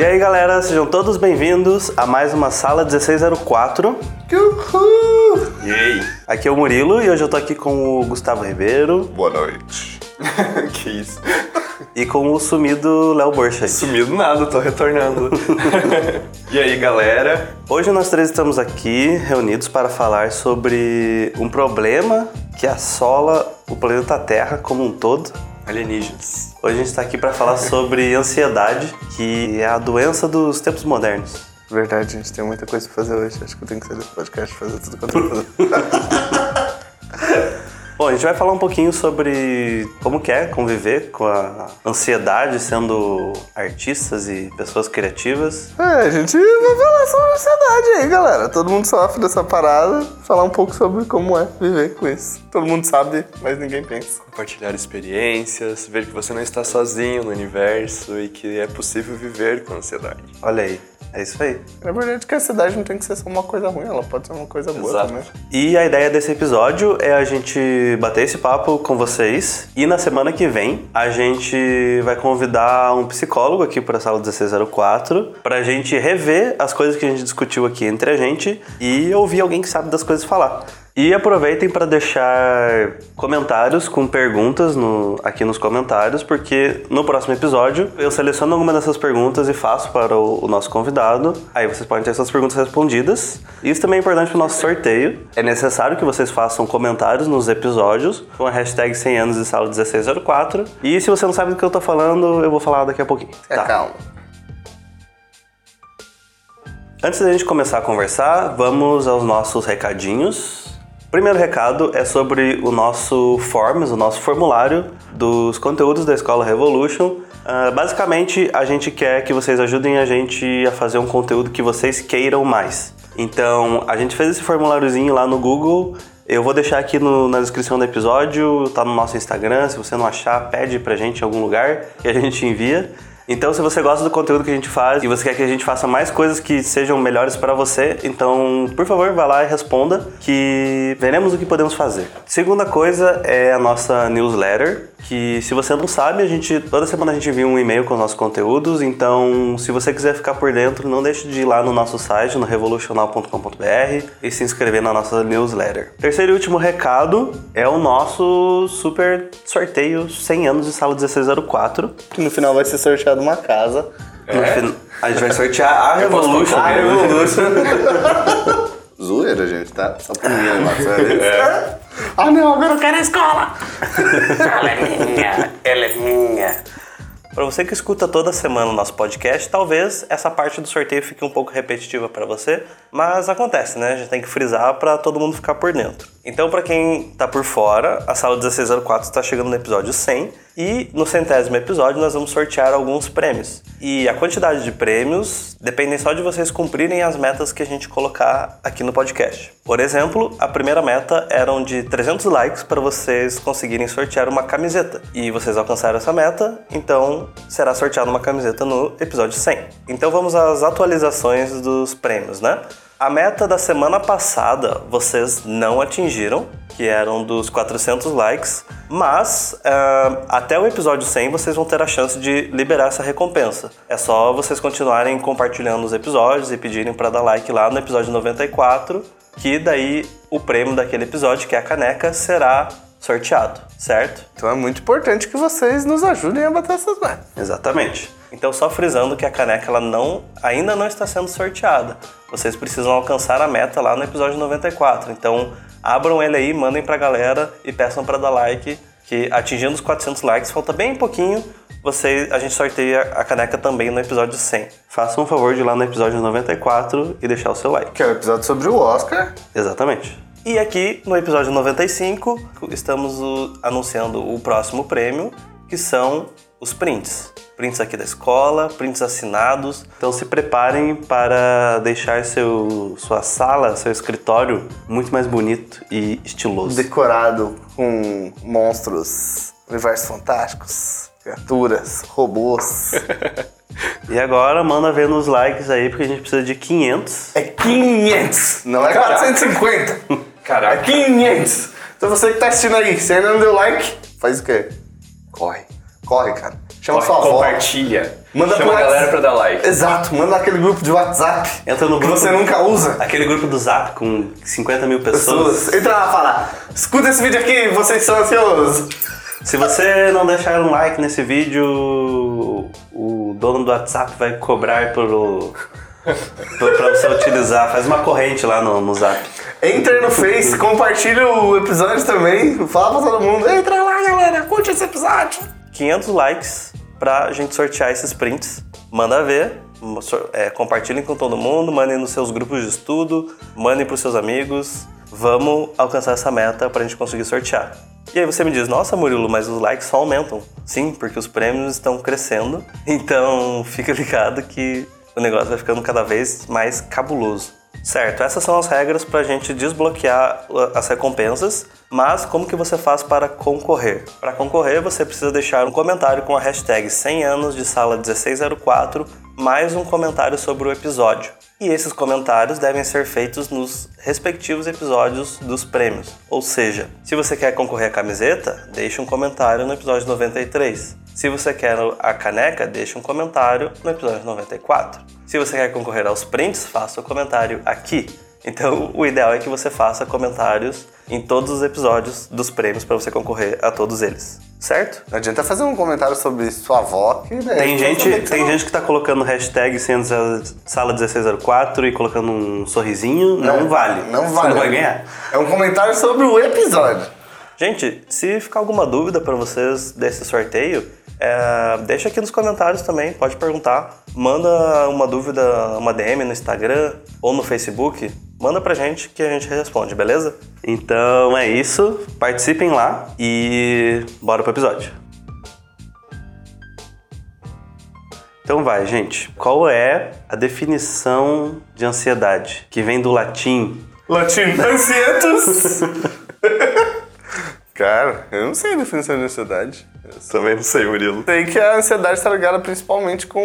E aí, galera, sejam todos bem-vindos a mais uma sala 1604. Uhul! E aí? Aqui é o Murilo e hoje eu tô aqui com o Gustavo Ribeiro Boa noite. que isso? e com o sumido Léo Borcha. Sumido nada, tô retornando. e aí, galera? Hoje nós três estamos aqui reunidos para falar sobre um problema que assola o planeta Terra como um todo. Alienígenas. Hoje a gente está aqui para falar sobre ansiedade, que é a doença dos tempos modernos. Verdade, gente, tem muita coisa pra fazer hoje. Acho que eu tenho que sair desse podcast e fazer tudo que eu fazer. Bom, a gente vai falar um pouquinho sobre como que é conviver com a ansiedade sendo artistas e pessoas criativas. é, a gente vai falar sobre ansiedade aí, galera. Todo mundo sofre dessa parada. Falar um pouco sobre como é viver com isso. Todo mundo sabe, mas ninguém pensa. Compartilhar experiências, ver que você não está sozinho no universo e que é possível viver com ansiedade. Olha aí, é isso aí. Na verdade, que a ansiedade não tem que ser só uma coisa ruim, ela pode ser uma coisa boa Exato. também. E a ideia desse episódio é a gente bater esse papo com vocês e na semana que vem a gente vai convidar um psicólogo aqui para a sala 1604 para a gente rever as coisas que a gente discutiu aqui entre a gente e ouvir alguém que sabe das coisas falar. E aproveitem para deixar comentários com perguntas no- aqui nos comentários, porque no próximo episódio eu seleciono alguma dessas perguntas e faço para o, o nosso convidado. Aí vocês podem ter suas perguntas respondidas. Isso também é importante para o nosso sorteio. É necessário que vocês façam comentários nos episódios com a hashtag 100 anos de sala 1604. E se você não sabe do que eu tô falando, eu vou falar daqui a pouquinho. É, calma. Antes da gente começar a conversar, vamos aos nossos recadinhos. Primeiro recado é sobre o nosso Forms, o nosso formulário dos conteúdos da Escola Revolution. Ah, basicamente, a gente quer que vocês ajudem a gente a fazer um conteúdo que vocês queiram mais. Então, a gente fez esse formuláriozinho lá no Google. Eu vou deixar aqui no- na descrição do episódio, tá no nosso Instagram. Se você não achar, pede pra gente em algum lugar e a gente envia. Então, se você gosta do conteúdo que a gente faz e você quer que a gente faça mais coisas que sejam melhores para você, então, por favor, vá lá e responda que veremos o que podemos fazer. Segunda coisa é a nossa newsletter, que se você não sabe, a gente toda semana a gente envia um e-mail com os nossos conteúdos, então, se você quiser ficar por dentro, não deixe de ir lá no nosso site, no revolucional.com.br e se inscrever na nossa newsletter. Terceiro e último recado é o nosso super sorteio 100 anos de sala 1604. Que no final vai ser sorteado uma casa. No fin- A gente vai sortear a Revolution. A Revolution. Zoeira, gente, tá? Só por mim. É. Ah, não, agora eu quero a escola. Ela é minha, ela é minha. Para você que escuta toda semana o nosso podcast, talvez essa parte do sorteio fique um pouco repetitiva para você, mas acontece, né? A gente tem que frisar para todo mundo ficar por dentro. Então, para quem tá por fora, a sala 1604 está chegando no episódio 100 e no centésimo episódio nós vamos sortear alguns prêmios. E a quantidade de prêmios dependem só de vocês cumprirem as metas que a gente colocar aqui no podcast. Por exemplo, a primeira meta eram de 300 likes para vocês conseguirem sortear uma camiseta. E vocês alcançaram essa meta, então será sorteada uma camiseta no episódio 100. Então vamos às atualizações dos prêmios, né? A meta da semana passada vocês não atingiram, que eram dos 400 likes, mas ah, até o episódio 100 vocês vão ter a chance de liberar essa recompensa. É só vocês continuarem compartilhando os episódios e pedirem para dar like lá no episódio 94, que daí o prêmio daquele episódio, que é a caneca, será sorteado, certo? Então é muito importante que vocês nos ajudem a bater essas metas. Exatamente. Então só frisando que a caneca ela não, ainda não está sendo sorteada. Vocês precisam alcançar a meta lá no episódio 94. Então abram ele aí, mandem pra galera e peçam para dar like, que atingindo os 400 likes falta bem pouquinho. Você, a gente sorteia a caneca também no episódio 100. Façam um favor de ir lá no episódio 94 e deixar o seu like. Que é o episódio sobre o Oscar. Exatamente. E aqui no episódio 95, estamos anunciando o próximo prêmio, que são os prints. Prints aqui da escola, prints assinados. Então se preparem para deixar seu, sua sala, seu escritório muito mais bonito e estiloso. Decorado com monstros, universos fantásticos, criaturas, robôs. E agora manda ver nos likes aí, porque a gente precisa de 500. É 500, não é 450. É Caraca. 500. Então você que tá assistindo aí, se ainda não deu like, faz o quê? Corre. Corre, cara. Chama Corre, sua avó. compartilha. Manda Chama pro a galera pra dar like. Exato, manda naquele grupo de WhatsApp. Entra no que grupo. você nunca usa. Aquele grupo do Zap com 50 mil pessoas. Pessoas. Entra lá e fala: escuta esse vídeo aqui, vocês são ansiosos. Se você não deixar um like nesse vídeo, o dono do WhatsApp vai cobrar pelo. pra você utilizar. Faz uma corrente lá no, no Zap. Entra no Face, compartilha o episódio também. Fala pra todo mundo: entra lá, galera, curte esse episódio. 500 likes pra gente sortear esses prints. Manda ver. é, compartilhem com todo mundo, mandem nos seus grupos de estudo, mandem pros seus amigos. Vamos alcançar essa meta pra gente conseguir sortear. E aí você me diz, nossa Murilo, mas os likes só aumentam. Sim, porque os prêmios estão crescendo. Então fica ligado que o negócio vai ficando cada vez mais cabuloso. Certo, essas são as regras para a gente desbloquear uh, as recompensas, mas como que você faz para concorrer? Para concorrer, você precisa deixar um comentário com a hashtag 100 anos de sala 1604, mais um comentário sobre o episódio. E esses comentários devem ser feitos nos respectivos episódios dos prêmios. Ou seja, se você quer concorrer à camiseta, deixe um comentário no episódio 93. Se você quer a caneca, deixe um comentário no episódio 94. Se você quer concorrer aos prints, faça o comentário aqui. Então, o ideal é que você faça comentários em todos os episódios dos prêmios para você concorrer a todos eles. Certo? Não adianta fazer um comentário sobre sua avó, que né, Tem gente, que tem você gente que tá colocando hashtag sendo sala 1604 e colocando um sorrisinho. Não vale. Não Você vale. não vai ganhar. É um comentário sobre o episódio. Gente, se ficar alguma dúvida para vocês desse sorteio, é, deixa aqui nos comentários também, pode perguntar. Manda uma dúvida, uma DM no Instagram ou no Facebook. Manda pra gente que a gente responde, beleza? Então é isso, participem lá e bora pro episódio. Então vai, gente. Qual é a definição de ansiedade? Que vem do latim Latim, ansietos. Cara, eu não sei a definição de ansiedade. Eu Também não sei, Murilo. sei que a ansiedade está ligada principalmente com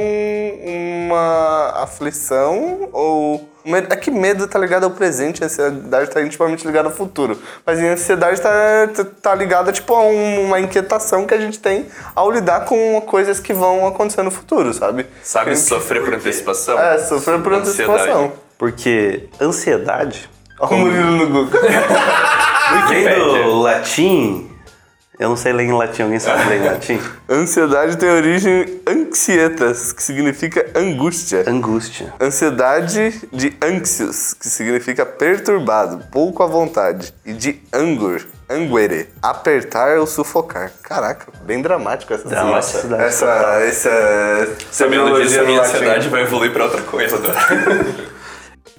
uma aflição ou... medo- É que medo tá ligado ao presente, a ansiedade tá intimamente ligada ao futuro. Mas a ansiedade tá, tá- tá ligada, tipo, a um- uma inquietação que a gente tem ao lidar com coisas que vão acontecer no futuro, sabe? Sabe sofrer por antecipação? É, sofrer por Ansiedade. antecipação. porque ansiedade Olha o Murilo no Google. Vem do latim. Eu não sei ler em latim, alguém sabe ler em latim? Ansiedade tem origem anxietas, que significa angústia. Angústia. Ansiedade de anxious, que significa perturbado, pouco à vontade. E de angur, anguere, apertar ou sufocar. Caraca, bem dramático essa Dramaticidade Essa, essa, Sabendo disso, a minha ansiedade vai evoluir pra outra coisa agora.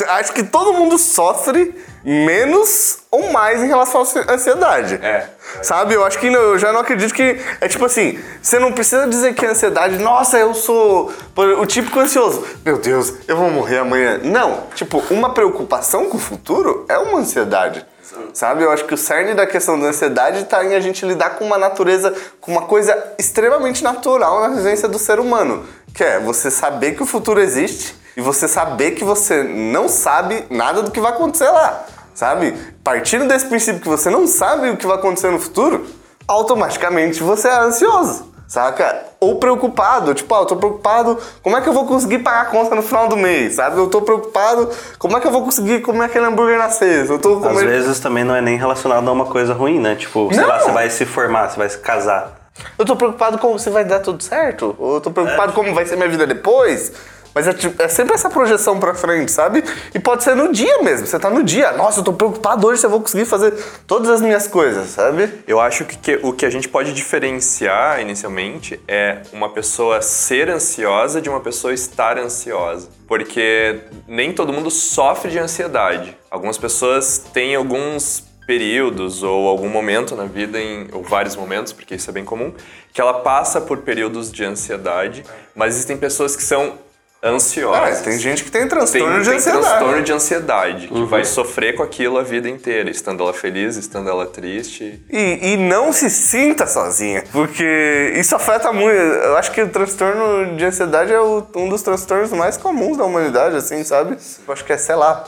Acho que todo mundo sofre menos ou mais em relação à ansiedade. É. Sabe? Eu acho que não- eu já não acredito que. É tipo assim, você não precisa dizer que a ansiedade, nossa, eu sou o típico ansioso. Meu Deus, eu vou morrer amanhã. Não. Tipo, uma preocupação com o futuro é uma ansiedade. Sabe? Eu acho que o cerne da questão da ansiedade está em a gente lidar com uma natureza, com uma coisa extremamente natural na vivência do ser humano. Que é você saber que o futuro existe e você saber que você não sabe nada do que vai acontecer lá. Sabe? Partindo desse princípio que você não sabe o que vai acontecer no futuro, automaticamente você é ansioso, saca? Ou preocupado, tipo, ah, eu tô preocupado, como é que eu vou conseguir pagar a conta no final do mês, sabe? Eu tô preocupado, como é que eu vou conseguir comer aquele hambúrguer na sexta? Eu tô Às comendo... vezes também não é nem relacionado a uma coisa ruim, né? Tipo, sei Não. lá, você vai se formar, você vai se casar. Eu tô preocupado como se vai dar tudo certo, ou eu tô preocupado como vai ser minha vida depois. Mas é, tipo, é sempre essa projeção pra frente, sabe? E pode ser no dia mesmo. Você tá no dia. Nossa, eu tô preocupado hoje se eu vou conseguir fazer todas as minhas coisas, sabe? Eu acho que, que o que a gente pode diferenciar inicialmente é uma pessoa ser ansiosa de uma pessoa estar ansiosa. Porque nem todo mundo sofre de ansiedade. Algumas pessoas têm alguns períodos ou algum momento na vida, em, ou vários momentos, porque isso é bem comum, que ela passa por períodos de ansiedade, mas existem pessoas que são ansiosas. É, tem gente que tem Tem, transtorno de tem ansiedade. transtorno de ansiedade, que vai sofrer com aquilo a vida inteira, estando ela feliz, estando ela triste. E, e não se sinta sozinha, porque isso afeta muito. Eu acho que o transtorno de ansiedade é o- um dos transtornos mais comuns da humanidade, assim, sabe? Eu acho que é, sei lá,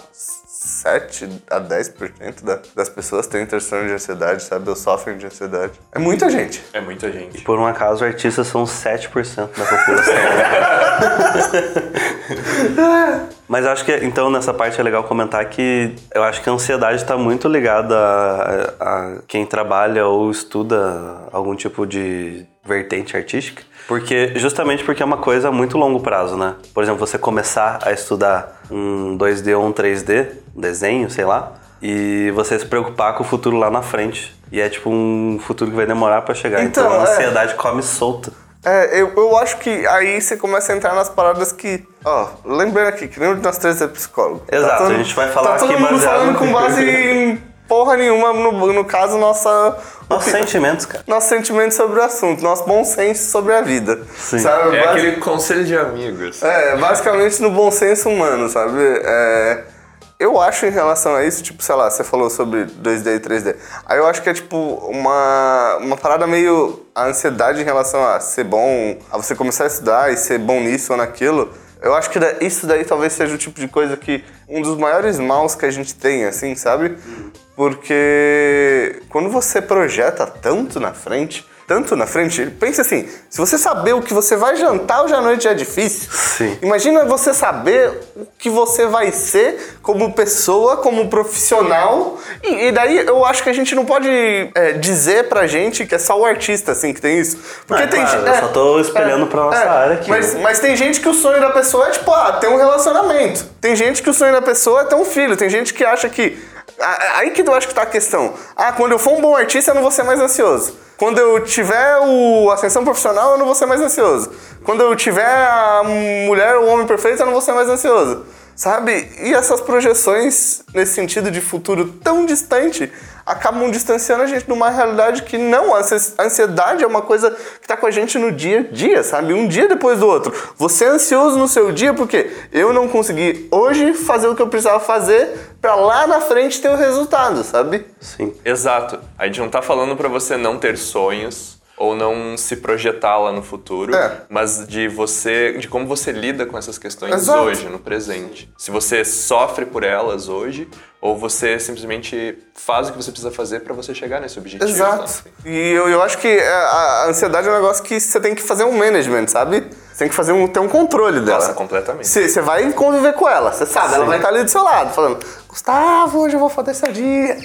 7 a 10% da, das pessoas têm transtorno de ansiedade, sabe? Ou sofrem de ansiedade. É muita gente. É muita gente. Por um acaso, artistas são 7% da população. Mas acho que, então, nessa parte é legal comentar que eu acho que a ansiedade está muito ligada a, a quem trabalha ou estuda algum tipo de vertente artística. Porque, justamente porque é uma coisa a muito longo prazo, né? Por exemplo, você começar a estudar um 2D ou um 3D, um desenho, sei lá, e você se preocupar com o futuro lá na frente. E é tipo um futuro que vai demorar para chegar. Então, Então, a é. ansiedade come solta. É, eu, eu acho que aí você começa a entrar nas paradas que. Ó, lembrando aqui, que nenhum de nós três é psicólogo. Exato, todo- a gente vai falar tá todo aqui mundo baseado- falando com base em porra nenhuma, no, no caso, nossa. Nossos sentimentos, cara. Nosso sentimento sobre o assunto, nosso bom senso sobre a vida. Sim. Sabe? É Basi- aquele conselho de amigos. É, basicamente no bom senso humano, sabe? É, eu acho em relação a isso, tipo, sei lá, você falou sobre 2D e 3D. Aí eu acho que é tipo uma, uma parada meio. a ansiedade em relação a ser bom, a você começar a estudar e ser bom nisso ou naquilo. Eu acho que isso daí talvez seja o tipo de coisa que. um dos maiores maus que a gente tem, assim, sabe? Porque quando você projeta tanto na frente, tanto na frente, pense assim, se você saber o que você vai jantar hoje à noite já é difícil. Sim. Imagina você saber o que você vai ser como pessoa, como profissional. E, e daí eu acho que a gente não pode é, dizer pra gente que é só o artista assim que tem isso. Porque Não, é tem claro, gente- eu só tô espelhando pra nossa área aqui, Mas, né? mas tem gente que o sonho da pessoa é tipo, ah, ter um relacionamento. Tem gente que o sonho da pessoa é ter um filho. Tem gente que acha que. Aí que eu acho que tá a questão. Ah, quando eu for um bom artista, eu não vou ser mais ansioso. Quando eu tiver o ascensão profissional, eu não vou ser mais ansioso. Quando eu tiver a mulher ou o homem perfeito, eu não vou ser mais ansioso. Sabe? E essas projeções nesse sentido de futuro tão distante acabam distanciando a gente de uma realidade que não, a ansi- a ansiedade é uma coisa que tá com a gente no dia a dia, sabe? Um dia depois do outro. Você é ansioso no seu dia porque eu não consegui hoje fazer o que eu precisava fazer pra lá na frente ter o resultado, sabe? Sim. Exato. A gente não tá falando pra você não ter sonhos ou não se projetar lá no futuro, É. mas de você, de como você lida com essas questões Exato. hoje, no presente. Se você sofre por elas hoje ou você simplesmente faz o que você precisa fazer pra você chegar nesse objetivo. Exato. sabe? E eu, eu acho que a, a ansiedade é um negócio que você tem que fazer um management, sabe? Você tem que fazer um, ter um controle dela. Nossa, completamente. Você vai conviver com ela, você sabe, ela vai estar ali do seu lado, falando, Gustavo, hoje eu vou foder seu dia.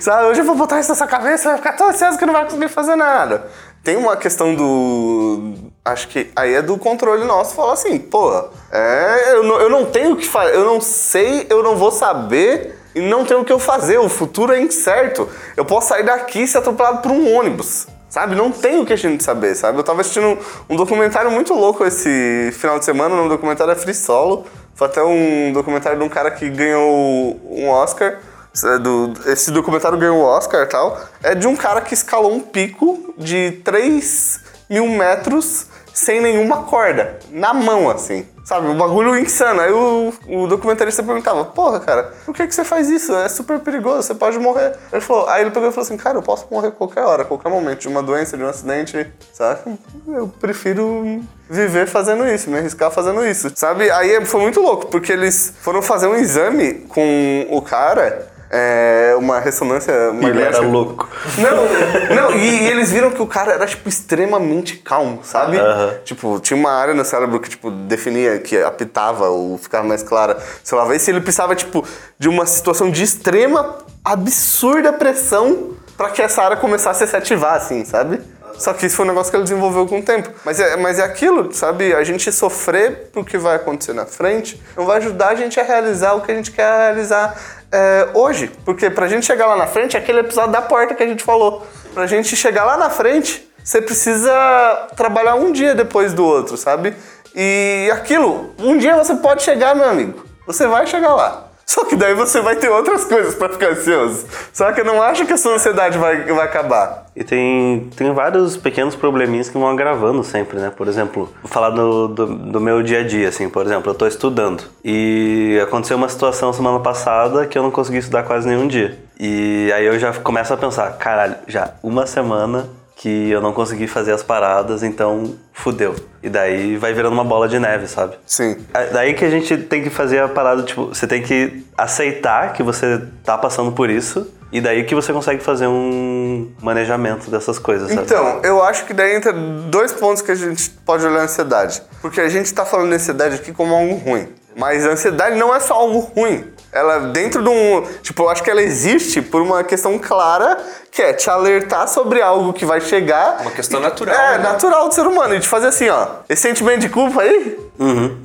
Sabe, hoje eu vou botar isso na sua cabeça, vai ficar tão ansioso que não vai conseguir fazer nada. Tem uma questão do. Acho que aí é do controle nosso falar assim, pô, é, eu, não, eu não tenho o que fazer, eu não sei, eu não vou saber e não tenho o que eu fazer. O futuro é incerto. Eu posso sair daqui e ser atropelado por um ônibus. Sabe? Não tem o que a gente saber, sabe? Eu tava assistindo um documentário muito louco esse final de semana, o nome do documentário é Free Solo. Foi até um documentário de um cara que ganhou um Oscar. Esse do- Esse documentário ganhou o Oscar e tal. É de um cara que escalou um pico de 3 mil metros sem nenhuma corda. Na mão, assim. Sabe? Um bagulho insano. Aí o, o documentarista perguntava, porra, cara, por que, que você faz isso? É super perigoso, você pode morrer. Ele falou, aí ele pegou e falou assim, cara, eu posso morrer qualquer hora, qualquer momento, de uma doença, de um acidente, sabe? Eu prefiro viver fazendo isso, me arriscar fazendo isso, sabe? Aí foi muito louco, porque eles foram fazer um exame com o cara, é, uma ressonância Ele era magnética. louco. Não, não, e, e eles viram que o cara era, tipo, extremamente calmo, sabe? Tipo, tinha uma área no cérebro que, tipo, definia, que apitava ou ficava mais clara. Sei lá, vai se ele precisava, tipo, de uma situação de extrema, absurda pressão pra que essa área começasse a se ativar, assim, sabe? Só que isso foi um negócio que ele desenvolveu com o tempo. Mas é, mas é aquilo, sabe? A gente sofrer pro que vai acontecer na frente não vai ajudar a gente a realizar o que a gente quer realizar é, hoje. Porque pra gente chegar lá na frente, é aquele episódio da porta que a gente falou. Pra gente chegar lá na frente, você precisa trabalhar um dia depois do outro, sabe? E aquilo, um dia você pode chegar, meu amigo. Você vai chegar lá. Só que daí você vai ter outras coisas pra ficar ansioso. Só que eu não acho que a sua ansiedade vai, vai acabar. E tem, tem vários pequenos probleminhas que vão agravando sempre, né? Por exemplo, vou falar do, do, do meu dia a dia, assim. Por exemplo, eu tô estudando. E aconteceu uma situação semana passada que eu não consegui estudar quase nenhum dia. E aí eu já começo a pensar, caralho, já uma semana que eu não consegui fazer as paradas, então fudeu. E daí vai virando uma bola de neve, sabe? Sim. É daí que a gente tem que fazer a parada, tipo, você tem que aceitar que você tá passando por isso. E daí que você consegue fazer um manejamento dessas coisas, sabe? Então, eu acho que daí entra dois pontos que a gente pode olhar a ansiedade. Porque a gente tá falando de ansiedade aqui como algo ruim. Mas a ansiedade não é só algo ruim. Ela, dentro de um. Tipo, eu acho que ela existe por uma questão clara, que é te alertar sobre algo que vai chegar. Uma questão natural, É, né? natural do ser humano. E te fazer assim, ó. Esse sentimento de culpa aí.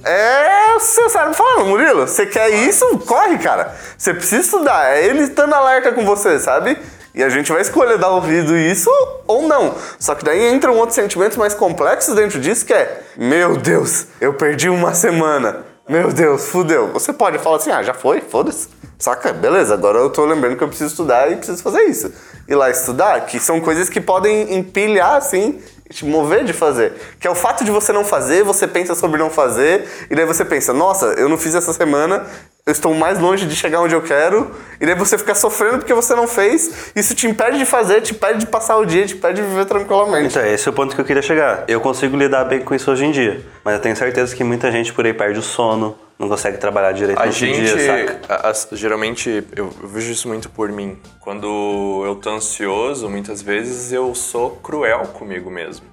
É o seu cérebro falando, Murilo, você quer isso? Corre, cara. Você precisa estudar. É ele estando alerta com você, sabe? E a gente vai escolher dar ouvido isso ou não. Só que daí entram outros sentimentos mais complexos dentro disso, que é: Meu Deus, eu perdi uma semana. Meu Deus, fudeu. Você pode falar assim: Ah, já foi, foda-se. Saca? Beleza, agora eu tô lembrando que eu preciso estudar e preciso fazer isso. Ir lá estudar, que são coisas que podem empilhar, assim, te mover de fazer. Que é o fato de você não fazer, você pensa sobre não fazer, e daí você pensa, nossa, eu não fiz essa semana, eu estou mais longe de chegar onde eu quero, e daí você fica sofrendo porque você não fez, isso te impede de fazer, te impede de passar o dia, te impede de viver tranquilamente. Então, esse é o ponto que eu queria chegar. Eu consigo lidar bem com isso hoje em dia. Mas eu tenho certeza que muita gente por aí perde o sono, não consegue trabalhar direito A gente, dia, a- as- geralmente, eu, eu vejo isso muito por mim. Quando eu tô ansioso, muitas vezes eu sou cruel comigo mesmo.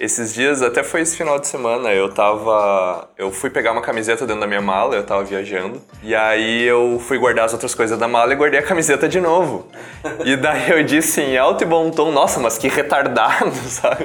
Esses dias, até foi esse final de semana, eu tava. Eu fui pegar uma camiseta dentro da minha mala, eu tava viajando. E aí eu fui guardar as outras coisas da mala e guardei a camiseta de novo. E daí eu disse em alto e bom tom, nossa, mas que retardado, sabe?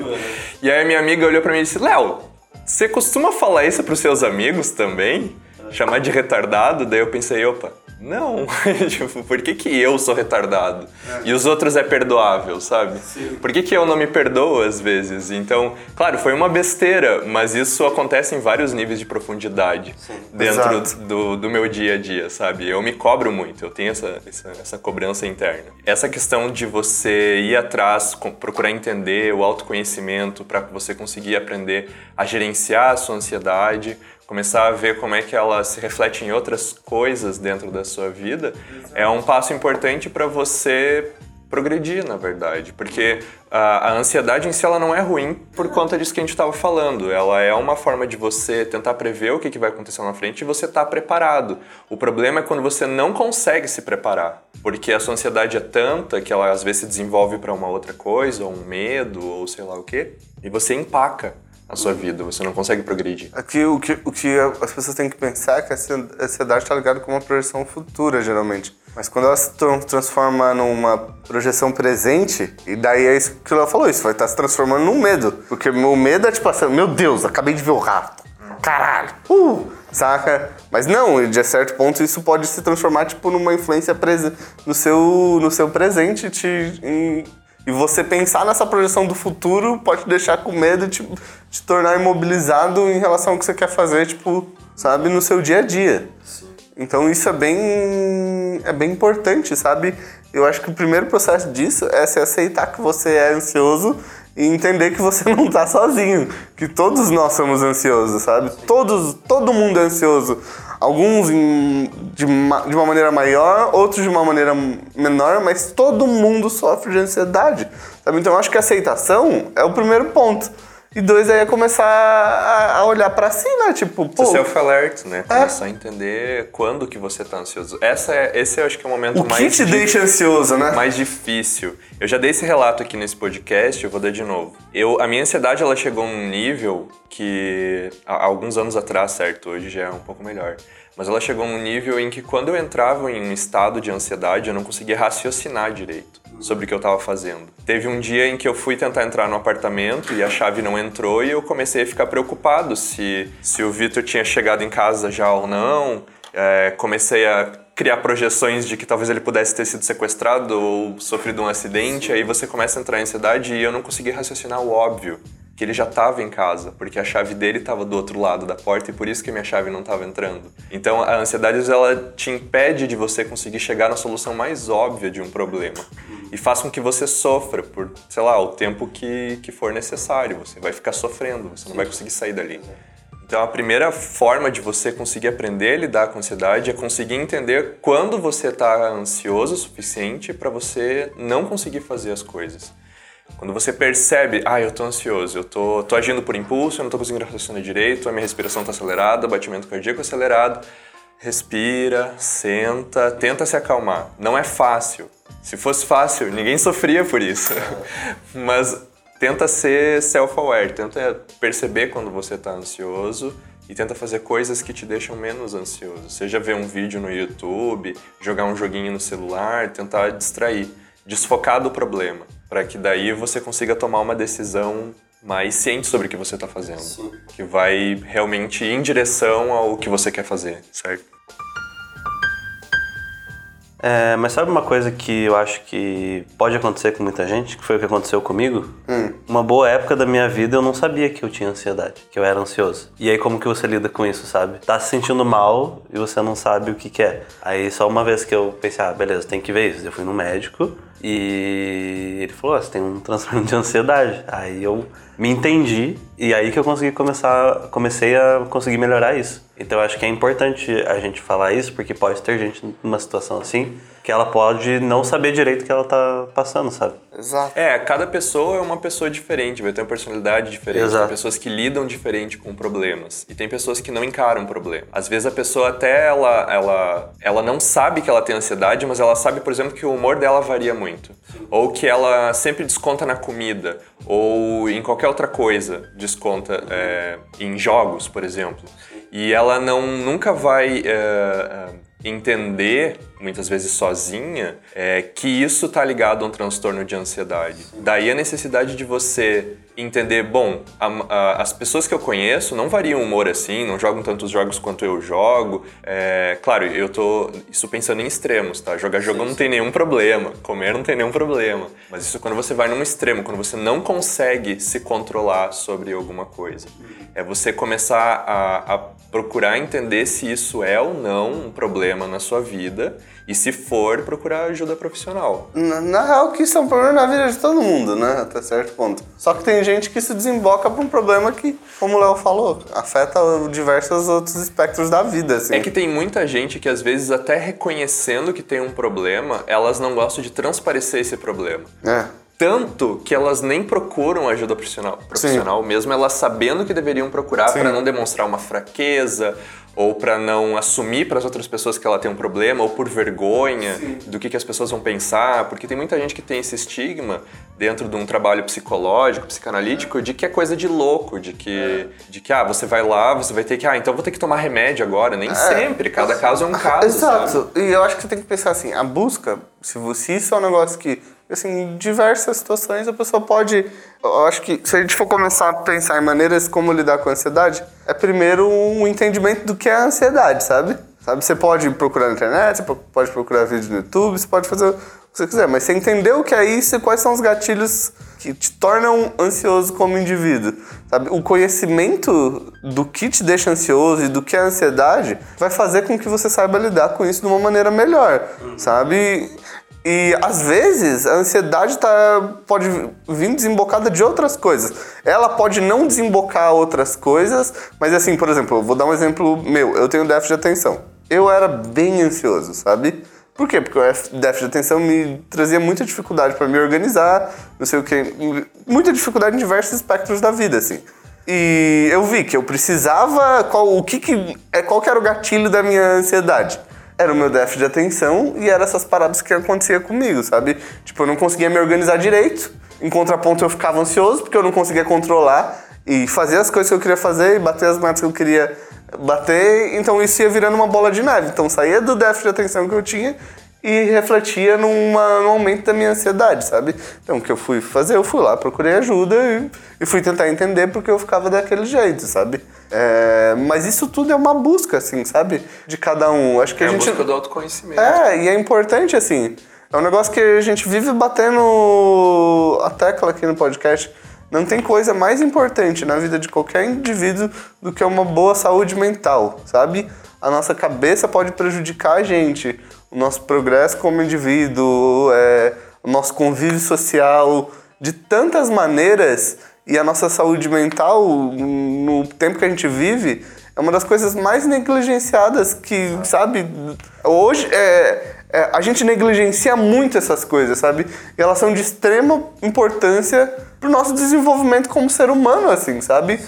E aí a minha amiga olhou pra mim e disse, Léo, você costuma falar isso pros seus amigos também? Chamar de retardado? Daí eu pensei, opa, não. tipo, por que, que eu sou retardado? E os outros é perdoável, sabe? Por que, que eu não me perdoo às vezes? Então, claro, foi uma besteira, mas isso acontece em vários níveis de profundidade dentro Exato. do, do meu dia a dia, sabe? Eu me cobro muito, eu tenho essa, essa, essa cobrança interna. Essa questão de você ir atrás, com- procurar entender o autoconhecimento para você conseguir aprender a gerenciar a sua ansiedade, começar a ver como é que ela se reflete em outras coisas dentro da sua vida, é um passo importante para você progredir, na verdade, porque a, a ansiedade em si ela não é ruim por conta disso que a gente estava falando. Ela é uma forma de você tentar prever o que, que vai acontecer na frente e você estar preparado. O problema é quando você não consegue se preparar, porque a sua ansiedade é tanta que ela às vezes se desenvolve para uma outra coisa, ou um medo, ou sei lá o quê, e você empaca a sua vida, você não consegue progredir. Aqui o que, o que as pessoas têm que pensar é que a ansi- a ansiedade está ligada com uma projeção futura, geralmente. Mas quando ela se tran- transforma numa projeção presente, e daí é isso que ela falou, isso vai estar se transformando num medo. Porque o medo é tipo assim, meu Deus, acabei de ver o rato. Caralho. Uh, saca? Mas não, de certo ponto isso pode se transformar tipo numa influência prese no seu no seu presente te em- e você pensar nessa projeção do futuro pode te deixar com medo e te, tornar imobilizado em relação ao que você quer fazer, tipo, sabe, no seu dia a dia. Então isso é bem é bem importante, sabe? Eu acho que o primeiro processo disso é se aceitar que você é ansioso e entender que você não tá sozinho, que todos nós somos ansiosos, sabe? Todos, todo mundo é ansioso. Alguns em- de, ma- de uma maneira maior, outros de uma maneira menor, mas todo mundo sofre de ansiedade, sabe? Então eu acho que a aceitação é o primeiro ponto. E dois aí é começar a, a olhar pra si, né? Tipo, pô, Self-alert, né? Começar a entender quando que você tá ansioso. Essa é, esse eu acho que é o momento o mais que te deixa ansioso, né? mais difícil. Eu já dei esse relato aqui nesse podcast, eu vou dar de novo. Eu, a minha ansiedade ela chegou a um nível que há alguns anos atrás, certo, hoje já é um pouco melhor. Mas ela chegou a um nível em que quando eu entrava em um estado de ansiedade, eu não conseguia raciocinar direito sobre o que eu estava fazendo. Teve um dia em que eu fui tentar entrar no apartamento e a chave não entrou e eu comecei a ficar preocupado se, se o Vitor tinha chegado em casa já ou não. É, comecei a criar projeções de que talvez ele pudesse ter sido sequestrado ou sofrido um acidente. Aí você começa a entrar em ansiedade e eu não consegui raciocinar o óbvio. Que ele já estava em casa, porque a chave dele estava do outro lado da porta e por isso que a minha chave não estava entrando. Então a ansiedade ela te impede de você conseguir chegar na solução mais óbvia de um problema e faz com que você sofra por, sei lá, o tempo que, que for necessário. Você vai ficar sofrendo, você não vai conseguir sair dali. Então a primeira forma de você conseguir aprender a lidar com a ansiedade é conseguir entender quando você está ansioso o suficiente para você não conseguir fazer as coisas. Quando você percebe, ah, eu tô ansioso, eu tô, tô agindo por impulso, eu não tô conseguindo raciocinar direito, a minha respiração tá acelerada, batimento cardíaco acelerado, respira, senta, tenta se acalmar. Não é fácil. Se fosse fácil, ninguém sofria por isso. Mas tenta ser self-aware, tenta perceber quando você está ansioso e tenta fazer coisas que te deixam menos ansioso. Seja ver um vídeo no YouTube, jogar um joguinho no celular, tentar distrair, desfocar do problema, para que daí você consiga tomar uma decisão mais ciente sobre o que você está fazendo, Sim. que vai realmente ir em direção ao que você quer fazer, certo? É, mas sabe uma coisa que eu acho que pode acontecer com muita gente, que foi o que aconteceu comigo? Uma boa época da minha vida eu não sabia que eu tinha ansiedade, que eu era ansioso. E aí como que você lida com isso, sabe? Tá se sentindo mal e você não sabe o que, que é. Aí só uma vez que eu pensei, ah, beleza, tem que ver isso. Eu fui no médico e ele falou, ah, você tem um transtorno de ansiedade. Aí eu me entendi e aí que eu consegui começar, comecei a conseguir melhorar isso. Então eu acho que é importante a gente falar isso, porque pode ter gente numa situação assim que ela pode não saber direito o que ela tá passando, sabe? Exato. É, cada pessoa é uma pessoa diferente, vai ter uma personalidade diferente. Exato. Tem pessoas que lidam diferente com problemas e tem pessoas que não encaram o problema. Às vezes a pessoa até ela, ela, ela não sabe que ela tem ansiedade, mas ela sabe, por exemplo, que o humor dela varia muito. Ou que ela sempre desconta na comida, ou em qualquer outra coisa desconta, é, em jogos, por exemplo. E ela não nunca vai é, é, entender, muitas vezes sozinha, é, que isso está ligado a um transtorno de ansiedade. Daí a necessidade de você entender, bom, a- a- as pessoas que eu conheço não variam o humor assim, não jogam tantos jogos quanto eu jogo. É, claro, eu tô isso pensando em extremos, tá? Jogar jogo não tem nenhum problema, comer não tem nenhum problema. Mas isso quando você vai num extremo, quando você não consegue se controlar sobre alguma coisa. É você começar a, a procurar entender se isso é ou não um problema na sua vida e se for, procurar ajuda profissional. Na, na real, que isso é um problema na vida de todo mundo, né? Até certo ponto. Só que tem gente que se desemboca pra um problema que, como o Léo falou, afeta diversos outros espectros da vida, assim. É que tem muita gente que às vezes até reconhecendo que tem um problema, elas não gostam de transparecer esse problema. É. Tanto que elas nem procuram ajuda profissional, profissional mesmo elas sabendo que deveriam procurar Sim. para não demonstrar uma fraqueza ou para não assumir para as outras pessoas que ela tem um problema ou por vergonha do que, que as pessoas vão pensar, porque tem muita gente que tem esse estigma dentro de um trabalho psicológico, psicanalítico, de que é coisa de louco, de que de que ah, você vai lá, você vai ter que ah, então vou ter que tomar remédio agora, nem sempre, cada caso é um caso, Exato. sabe? E eu acho que você tem que pensar assim, a busca, se você isso é um negócio que, assim, em diversas situações a pessoa pode. Eu acho que se a gente for começar a pensar em maneiras como lidar com a ansiedade, é primeiro um entendimento do que é a ansiedade, sabe? Sabe, você pode procurar na internet, você po- pode procurar vídeo no YouTube, você pode fazer o que você quiser, mas você entender o que é isso e quais são os gatilhos que te tornam ansioso como indivíduo, sabe? O conhecimento do que te deixa ansioso e do que é ansiedade vai fazer com que você saiba lidar com isso de uma maneira melhor, sabe? E às vezes a ansiedade tá, pode vir desembocada de outras coisas. Ela pode não desembocar outras coisas, mas assim, por exemplo, vou dar um exemplo meu. Eu tenho déficit de atenção. Eu era bem ansioso, sabe? Por quê? Porque o déficit de atenção me trazia muita dificuldade para me organizar, não sei o quê. Muita dificuldade em diversos espectros da vida, assim. E eu vi que eu precisava. Qual, o que que, é, qual que era o gatilho da minha ansiedade? Era o meu déficit de atenção e eram essas paradas que acontecia comigo, sabe? Tipo, eu não conseguia me organizar direito. Em contraponto, eu ficava ansioso porque eu não conseguia controlar e fazer as coisas que eu queria fazer e bater as metas que eu queria bater. Então isso ia virando uma bola de neve. Então saía do déficit de atenção que eu tinha e refletia numa, num aumento da minha ansiedade, sabe? Então o que eu fui fazer? Eu fui lá, procurei ajuda e, e fui tentar entender porque eu ficava daquele jeito, sabe? É, mas isso tudo é uma busca, assim, sabe? De cada um. Acho que É a a gente. busca do autoconhecimento. É, e é importante, assim. É um negócio que a gente vive batendo a tecla aqui no podcast. Não tem coisa mais importante na vida de qualquer indivíduo do que uma boa saúde mental, sabe? A nossa cabeça pode prejudicar a gente, o nosso progresso como indivíduo, é, o nosso convívio social, de tantas maneiras. E a nossa saúde mental, no tempo que a gente vive, é uma das coisas mais negligenciadas que, sabe, hoje é, é, a gente negligencia muito essas coisas, sabe? E elas são de extrema importância pro nosso desenvolvimento como ser humano, assim, sabe?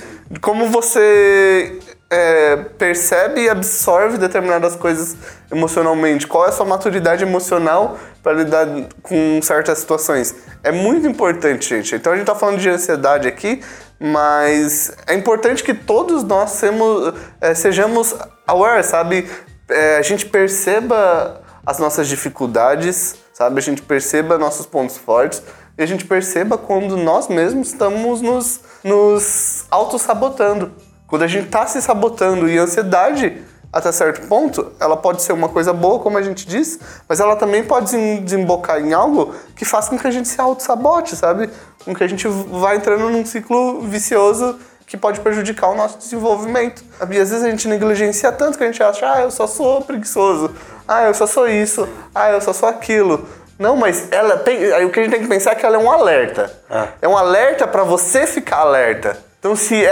Como você é, percebe e absorve determinadas coisas emocionalmente, qual é a sua maturidade emocional para lidar com certas situações. É muito importante, gente. Então a gente tá falando de ansiedade aqui, mas é importante que todos nós semos, é, sejamos aware, sabe? É, a gente perceba as nossas dificuldades, sabe? A gente perceba nossos pontos fortes e a gente perceba quando nós mesmos estamos nos, nos auto-sabotando. Quando a gente está se sabotando e a ansiedade, até certo ponto, ela pode ser uma coisa boa, como a gente diz, mas ela também pode desembocar em algo que faz com que a gente se auto-sabote, sabe? Com que a gente vá entrando num ciclo vicioso que pode prejudicar o nosso desenvolvimento. E às vezes a gente negligencia tanto que a gente acha, ah, eu só sou preguiçoso, ah, eu só sou isso, ah, eu só sou aquilo. Não, mas ela aí o que a gente tem que pensar é que ela é um alerta. Ah. É um alerta para você ficar alerta. Então, se,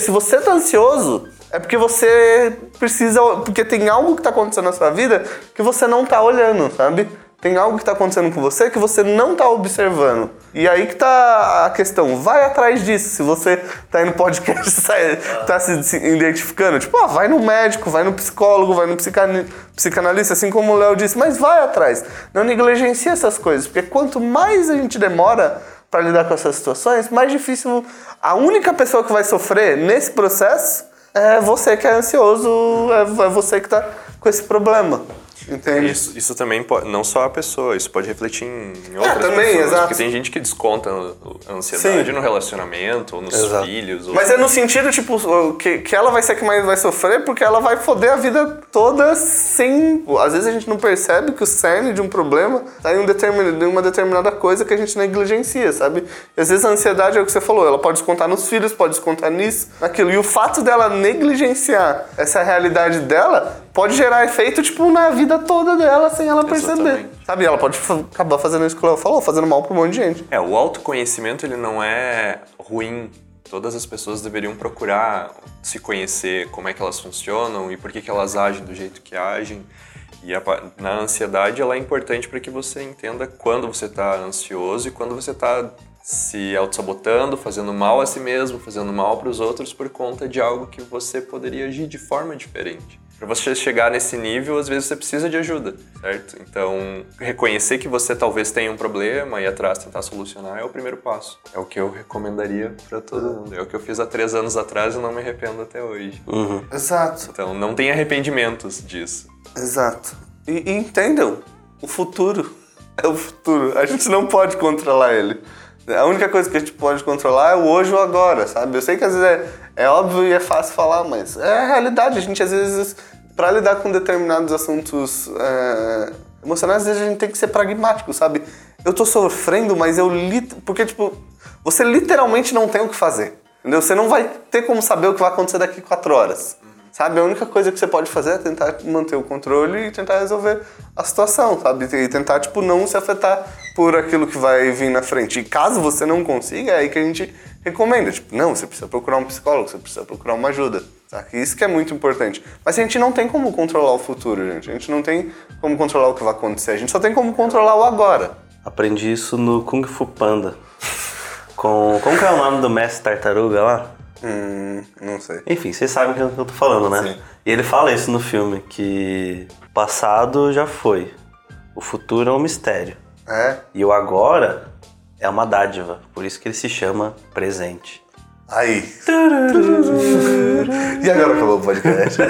se você está ansioso, é porque você precisa. Porque tem algo que está acontecendo na sua vida que você não está olhando, sabe? Tem algo que está acontecendo com você que você não está observando. E aí que tá a questão. Vai atrás disso. Se você tá aí no podcast tá se identificando, tipo, ah, vai no médico, vai no psicólogo, vai no psicanalista, assim como o Léo disse, mas vai atrás. Não negligencie essas coisas, porque quanto mais a gente demora para lidar com essas situações, mais difícil. A única pessoa que vai sofrer nesse processo é você que é ansioso, é você que está com esse problema. Entende? Isso, isso também pode, não só a pessoa, isso pode refletir em É, outras também, pessoas. exato. Porque tem gente que desconta a ansiedade Sim. no relacionamento, ou nos Exato. filhos. Ou... Mas é no sentido, tipo, que, que ela vai ser a que mais vai sofrer porque ela vai foder a vida toda sem. Às vezes a gente não percebe que o cerne de um problema tá em, um determin, em uma determinada coisa que a gente negligencia, sabe? E às vezes a ansiedade é o que você falou, ela pode descontar nos filhos, pode descontar nisso, naquilo. E o fato dela negligenciar essa realidade dela pode gerar efeito, tipo, na vida toda dela sem ela perceber. Exatamente. Sabe? Ela pode acabar fazendo isso que o Léo falou, fazendo mal pra um monte de gente. É, o autoconhecimento ele não é ruim. Todas as pessoas deveriam procurar se conhecer, como é que elas funcionam e por que, que elas agem do jeito que agem. E a na ansiedade ela é importante para que você entenda quando você está ansioso e quando você está se auto-sabotando, fazendo mal a si mesmo, fazendo mal para os outros por conta de algo que você poderia agir de forma diferente. Para você chegar nesse nível, às vezes você precisa de ajuda, certo? Então, reconhecer que você talvez tenha um problema e atrás tentar solucionar é o primeiro passo. É o que eu recomendaria para todo mundo. É o que eu fiz há três anos atrás e não me arrependo até hoje. Exato. Então, não tem arrependimentos disso. Exato. E, e entendam, o futuro é o futuro. A gente não pode controlar ele. A única coisa que a gente pode controlar é o hoje ou agora, sabe? Eu sei que às vezes é, é óbvio e é fácil falar, mas é a realidade. A gente às vezes, para lidar com determinados assuntos é, emocionais, às vezes a gente tem que ser pragmático, sabe? Eu tô sofrendo, mas eu li. Porque, tipo, você literalmente não tem o que fazer. Entendeu? Você não vai ter como saber o que vai acontecer daqui quatro horas. Sabe? A única coisa que você pode fazer é tentar manter o controle e tentar resolver a situação, sabe? E tentar, tipo, não se afetar por aquilo que vai vir na frente. E caso você não consiga, é aí que a gente recomenda. Tipo, não, você precisa procurar um psicólogo, você precisa procurar uma ajuda. Saca? Isso que é muito importante. Mas a gente não tem como controlar o futuro, gente. A gente não tem como controlar o que vai acontecer. A gente só tem como controlar o agora. Aprendi isso no Kung Fu Panda. Com. Como que é o nome do mestre tartaruga lá? Hum, não sei. Enfim, vocês sabem o que eu tô falando, né? Sim. E ele fala isso no filme, que o passado já foi, o futuro é um mistério. É? E o agora é uma dádiva, por isso que ele se chama presente. Aí. e agora acabou o podcast.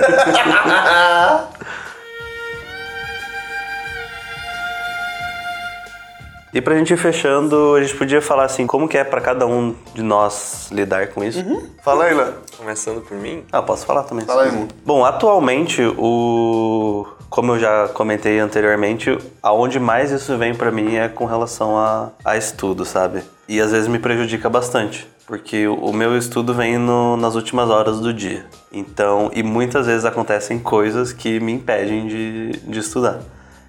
E pra gente ir fechando, a gente podia falar assim, como que é pra cada um de nós lidar com isso? Fala aí, Léo. Começando por mim, Ah, posso falar também. Fala aí. Bom, atualmente, o... como eu já comentei anteriormente, aonde mais isso vem pra mim é com relação a, a estudo, sabe? E às vezes me prejudica bastante, porque o meu estudo vem no- nas últimas horas do dia. Então, e muitas vezes acontecem coisas que me impedem de, de estudar.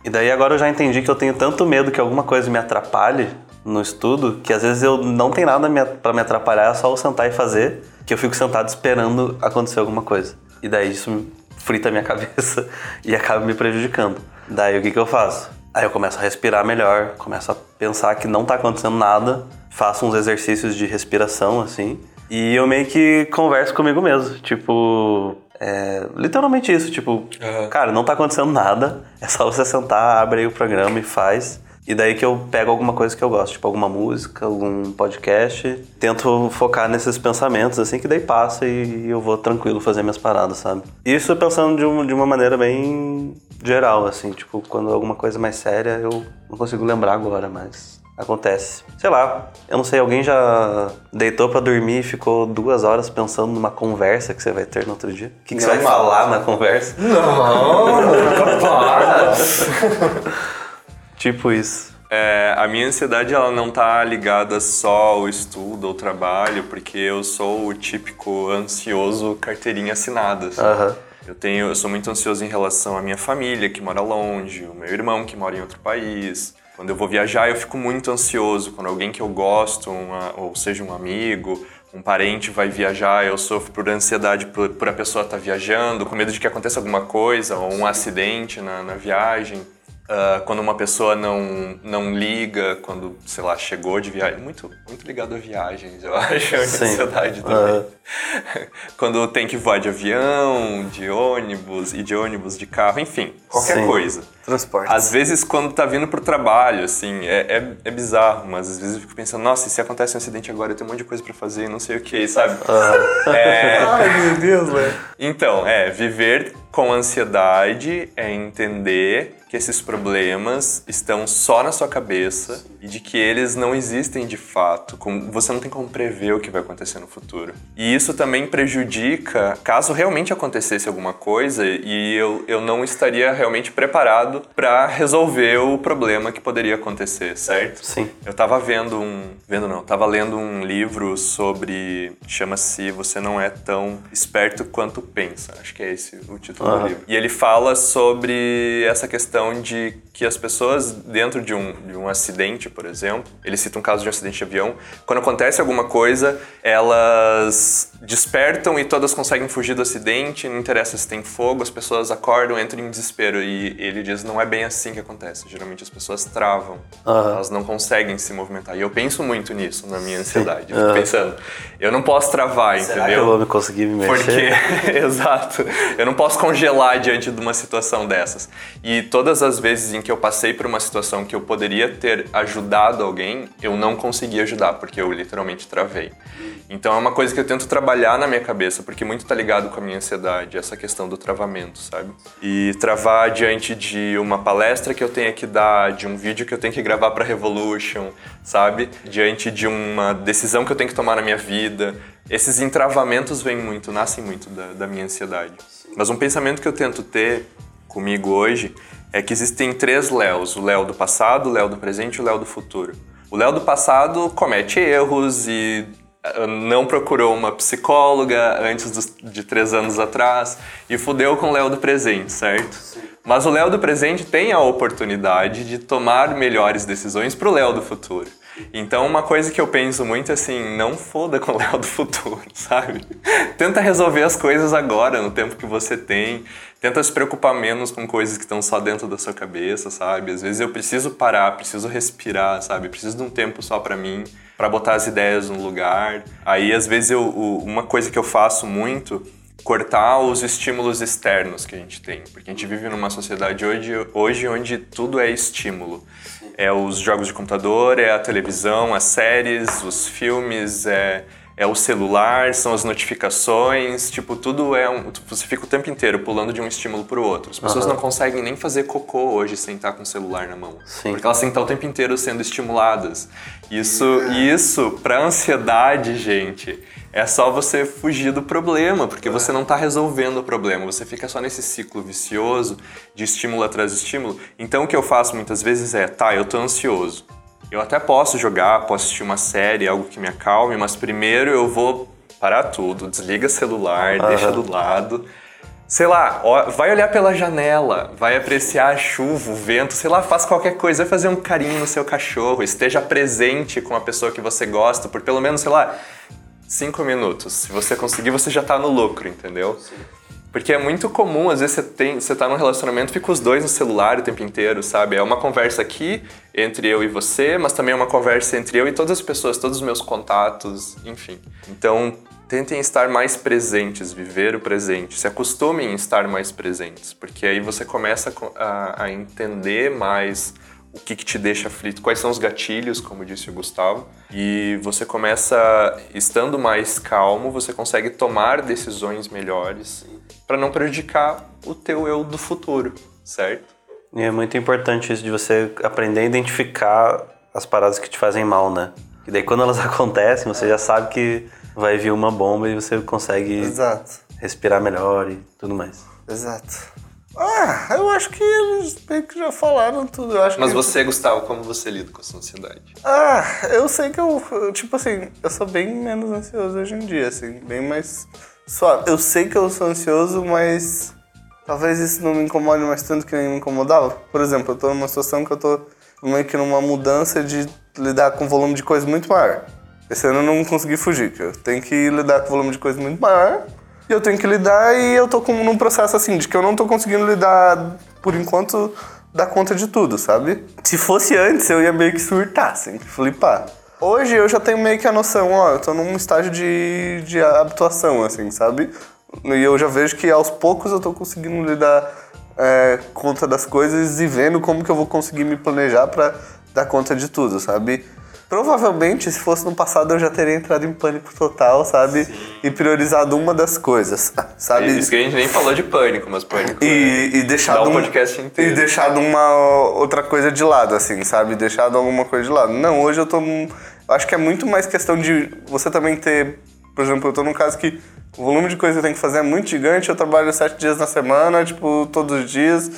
E daí agora eu já entendi que eu tenho tanto medo que alguma coisa me atrapalhe no estudo, que às vezes eu não tem nada pra me atrapalhar, é só eu sentar e fazer, que eu fico sentado esperando acontecer alguma coisa. E daí isso frita a minha cabeça e acaba me prejudicando. Daí o que, que eu faço? Aí eu começo a respirar melhor, começo a pensar que não tá acontecendo nada, faço uns exercícios de respiração, assim, e eu meio que converso comigo mesmo. Tipo, é, literalmente isso, tipo, cara, não tá acontecendo nada, é só você sentar, abre aí o programa e faz. E daí que eu pego alguma coisa que eu gosto, tipo alguma música, algum podcast, tento focar nesses pensamentos, assim, que daí passa e eu vou tranquilo fazer minhas paradas, sabe? Isso pensando de, um, de uma maneira bem geral, assim, tipo, quando alguma coisa mais séria eu não consigo lembrar agora, mas acontece. Sei lá, eu não sei, alguém já deitou pra dormir e ficou duas horas pensando numa conversa que você vai ter no outro dia? O que, que você vai falar na conversa? Não, para. Tipo isso. É, a minha ansiedade ela não tá ligada só ao estudo ou trabalho, porque eu sou o típico ansioso carteirinha assinada. sabe? Aham. Eu tenho, eu sou muito ansioso em relação à minha família que mora longe, o meu irmão que mora em outro país. Quando eu vou viajar, eu fico muito ansioso. Quando alguém que eu gosto, uma- ou seja, um amigo, um parente vai viajar, eu sofro por ansiedade por, por a pessoa estar viajando, com medo de que aconteça alguma coisa ou um acidente na, na viagem. Ah, quando uma pessoa não, não liga, quando, sei lá, chegou de viagem. Muito, muito ligado a viagens, eu acho, a Sim. ansiedade também. quando tem que voar de avião, de ônibus, e de ônibus, de carro, enfim, qualquer Sim. coisa. Transporte. Às vezes, quando tá vindo pro trabalho, assim, é, é, é bizarro, mas às vezes eu fico pensando, nossa, e se acontece um acidente agora, eu tenho um monte de coisa pra fazer e não sei o que, sabe? É, Ai, meu Deus, velho. então, é, viver com ansiedade é entender que esses problemas estão só na sua cabeça e de que eles não existem de fato. Você não tem como prever o que vai acontecer no futuro. E isso também prejudica caso realmente acontecesse alguma coisa e eu, eu não estaria realmente preparado para resolver o problema que poderia acontecer, certo? Sim. Eu tava vendo um. Vendo não, tava lendo um livro sobre. chama-se Você Não É Tão Esperto Quanto Pensa. Acho que é esse o título do Aham. livro. E ele fala sobre essa questão de que as pessoas, dentro de um, de um acidente, por exemplo, ele cita um caso de um acidente de avião, quando acontece alguma coisa, elas despertam e todas conseguem fugir do acidente, não interessa se tem fogo, as pessoas acordam, entram em desespero. E ele diz: não é bem assim que acontece. Geralmente as pessoas travam, Aham. elas não conseguem se movimentar. E eu penso muito nisso na minha ansiedade. Aham. pensando, eu não posso travar, Será que eu entendeu? vou me conseguir me mexer? Porque, exato, eu não posso congelar diante de uma situação dessas. E todas as vezes em que eu passei por uma situação que eu poderia ter ajudado alguém, eu não consegui ajudar, porque eu literalmente travei. Então é uma coisa que eu tento trabalhar na minha cabeça, porque muito tá ligado com a minha ansiedade, essa questão do travamento, sabe? E travar diante de uma palestra que eu tenho que dar, de um vídeo que eu tenho que gravar para Revolution, sabe? Diante de uma decisão que eu tenho que tomar na minha vida. Esses entravamentos vêm muito, nascem muito da, da minha ansiedade. Mas um pensamento que eu tento ter comigo hoje é que existem três Léos: o Léo do passado, o Léo do presente e o Léo do futuro. O Léo do passado comete erros e eh, não procurou uma psicóloga antes dos- de três anos atrás e fudeu com o Léo do presente, certo? Mas o Léo do presente tem a oportunidade de tomar melhores decisões pro Léo do futuro. Então, uma coisa que eu penso muito é assim, não foda com o Léo do futuro, sabe? Tenta resolver as coisas agora, no tempo que você tem. Tenta se preocupar menos com coisas que estão só dentro da sua cabeça, sabe? Às vezes eu preciso parar, preciso respirar, sabe? Preciso de um tempo só pra mim, pra botar as ideias no lugar. Aí, às vezes, eu, uma coisa que eu faço muito cortar os estímulos externos que a gente tem. Porque a gente vive numa sociedade hoje, hoje onde tudo é estímulo. É os jogos de computador, é a televisão, as séries, os filmes, é, é o celular, são as notificações, tipo, tudo é um... Você fica o tempo inteiro pulando de um estímulo pro outro. As pessoas não conseguem nem fazer cocô hoje sem estar com o celular na mão. Sim. Porque elas têm que estar o tempo inteiro sendo estimuladas. Isso, isso pra ansiedade, gente, é só você fugir do problema, porque você não tá resolvendo o problema, você fica só nesse ciclo vicioso de estímulo atrás de estímulo. Então o que eu faço muitas vezes é, tá, eu tô ansioso. Eu até posso jogar, posso assistir uma série, algo que me acalme, mas primeiro eu vou parar tudo, desliga celular, deixa do lado. Sei lá, ó, vai olhar pela janela, vai apreciar a chuva, o vento, sei lá, faz qualquer coisa, vai fazer um carinho no seu cachorro, esteja presente com a pessoa que você gosta por pelo menos, sei lá, cinco minutos. Se você conseguir, você já tá no lucro, entendeu? Porque é muito comum, às vezes você, tem, você tá num relacionamento, fica os dois no celular o tempo inteiro, sabe? É uma conversa aqui entre eu e você, mas também é uma conversa entre eu e todas as pessoas, todos os meus contatos, enfim. Então, tentem estar mais presentes, viver o presente, se acostumem em estar mais presentes, porque aí você começa a, a entender mais o que, que, te deixa aflito, quais são os gatilhos, como disse o Gustavo, e você começa, estando mais calmo, você consegue tomar decisões melhores para não prejudicar o teu eu do futuro, certo? E é muito importante isso de você aprender a identificar as paradas que te fazem mal, né? E daí quando elas acontecem, você já sabe que vai vir uma bomba e você consegue Exato. respirar melhor e tudo mais. Exato. Ah, eu acho que eles meio que já falaram tudo. Eu acho Mas que... você, Gustavo, como você lida com a sua ansiedade? Ah, eu sei que eu, tipo assim, eu sou bem menos ansioso hoje em dia, assim, bem mais suave. Eu sei que eu sou ansioso, mas talvez isso não me incomode mais tanto que nem me incomodava. Por exemplo, eu tô numa situação que eu tô meio que numa mudança de lidar com um volume de coisa muito maior. Esse ano eu não consegui fugir, que eu tenho que lidar com um volume de coisa muito maior e eu tenho que lidar e eu tô com, num processo assim, de que eu não tô conseguindo lidar, por enquanto, dar conta de tudo, sabe? Se fosse antes, eu ia meio que surtar, assim, flipar. Hoje eu já tenho meio que a noção, ó, eu tô num estágio de, de habituação, assim, sabe? E eu já vejo que aos poucos eu tô conseguindo lidar é, conta das coisas e vendo como que eu vou conseguir me planejar para dar conta de tudo, sabe? Provavelmente, se fosse no passado, eu já teria entrado em pânico total, sabe? Sim. E priorizado uma das coisas, sabe? Isso que a gente nem falou de pânico, mas pânico. E, e deixado um podcast inteiro. E deixado uma outra coisa de lado, assim, sabe? Deixado alguma coisa de lado. Não, hoje eu tô. Acho que é muito mais questão de você também ter. Por exemplo, eu tô num caso que o volume de coisa que eu tenho que fazer é muito gigante, eu trabalho sete dias na semana, tipo, todos os dias.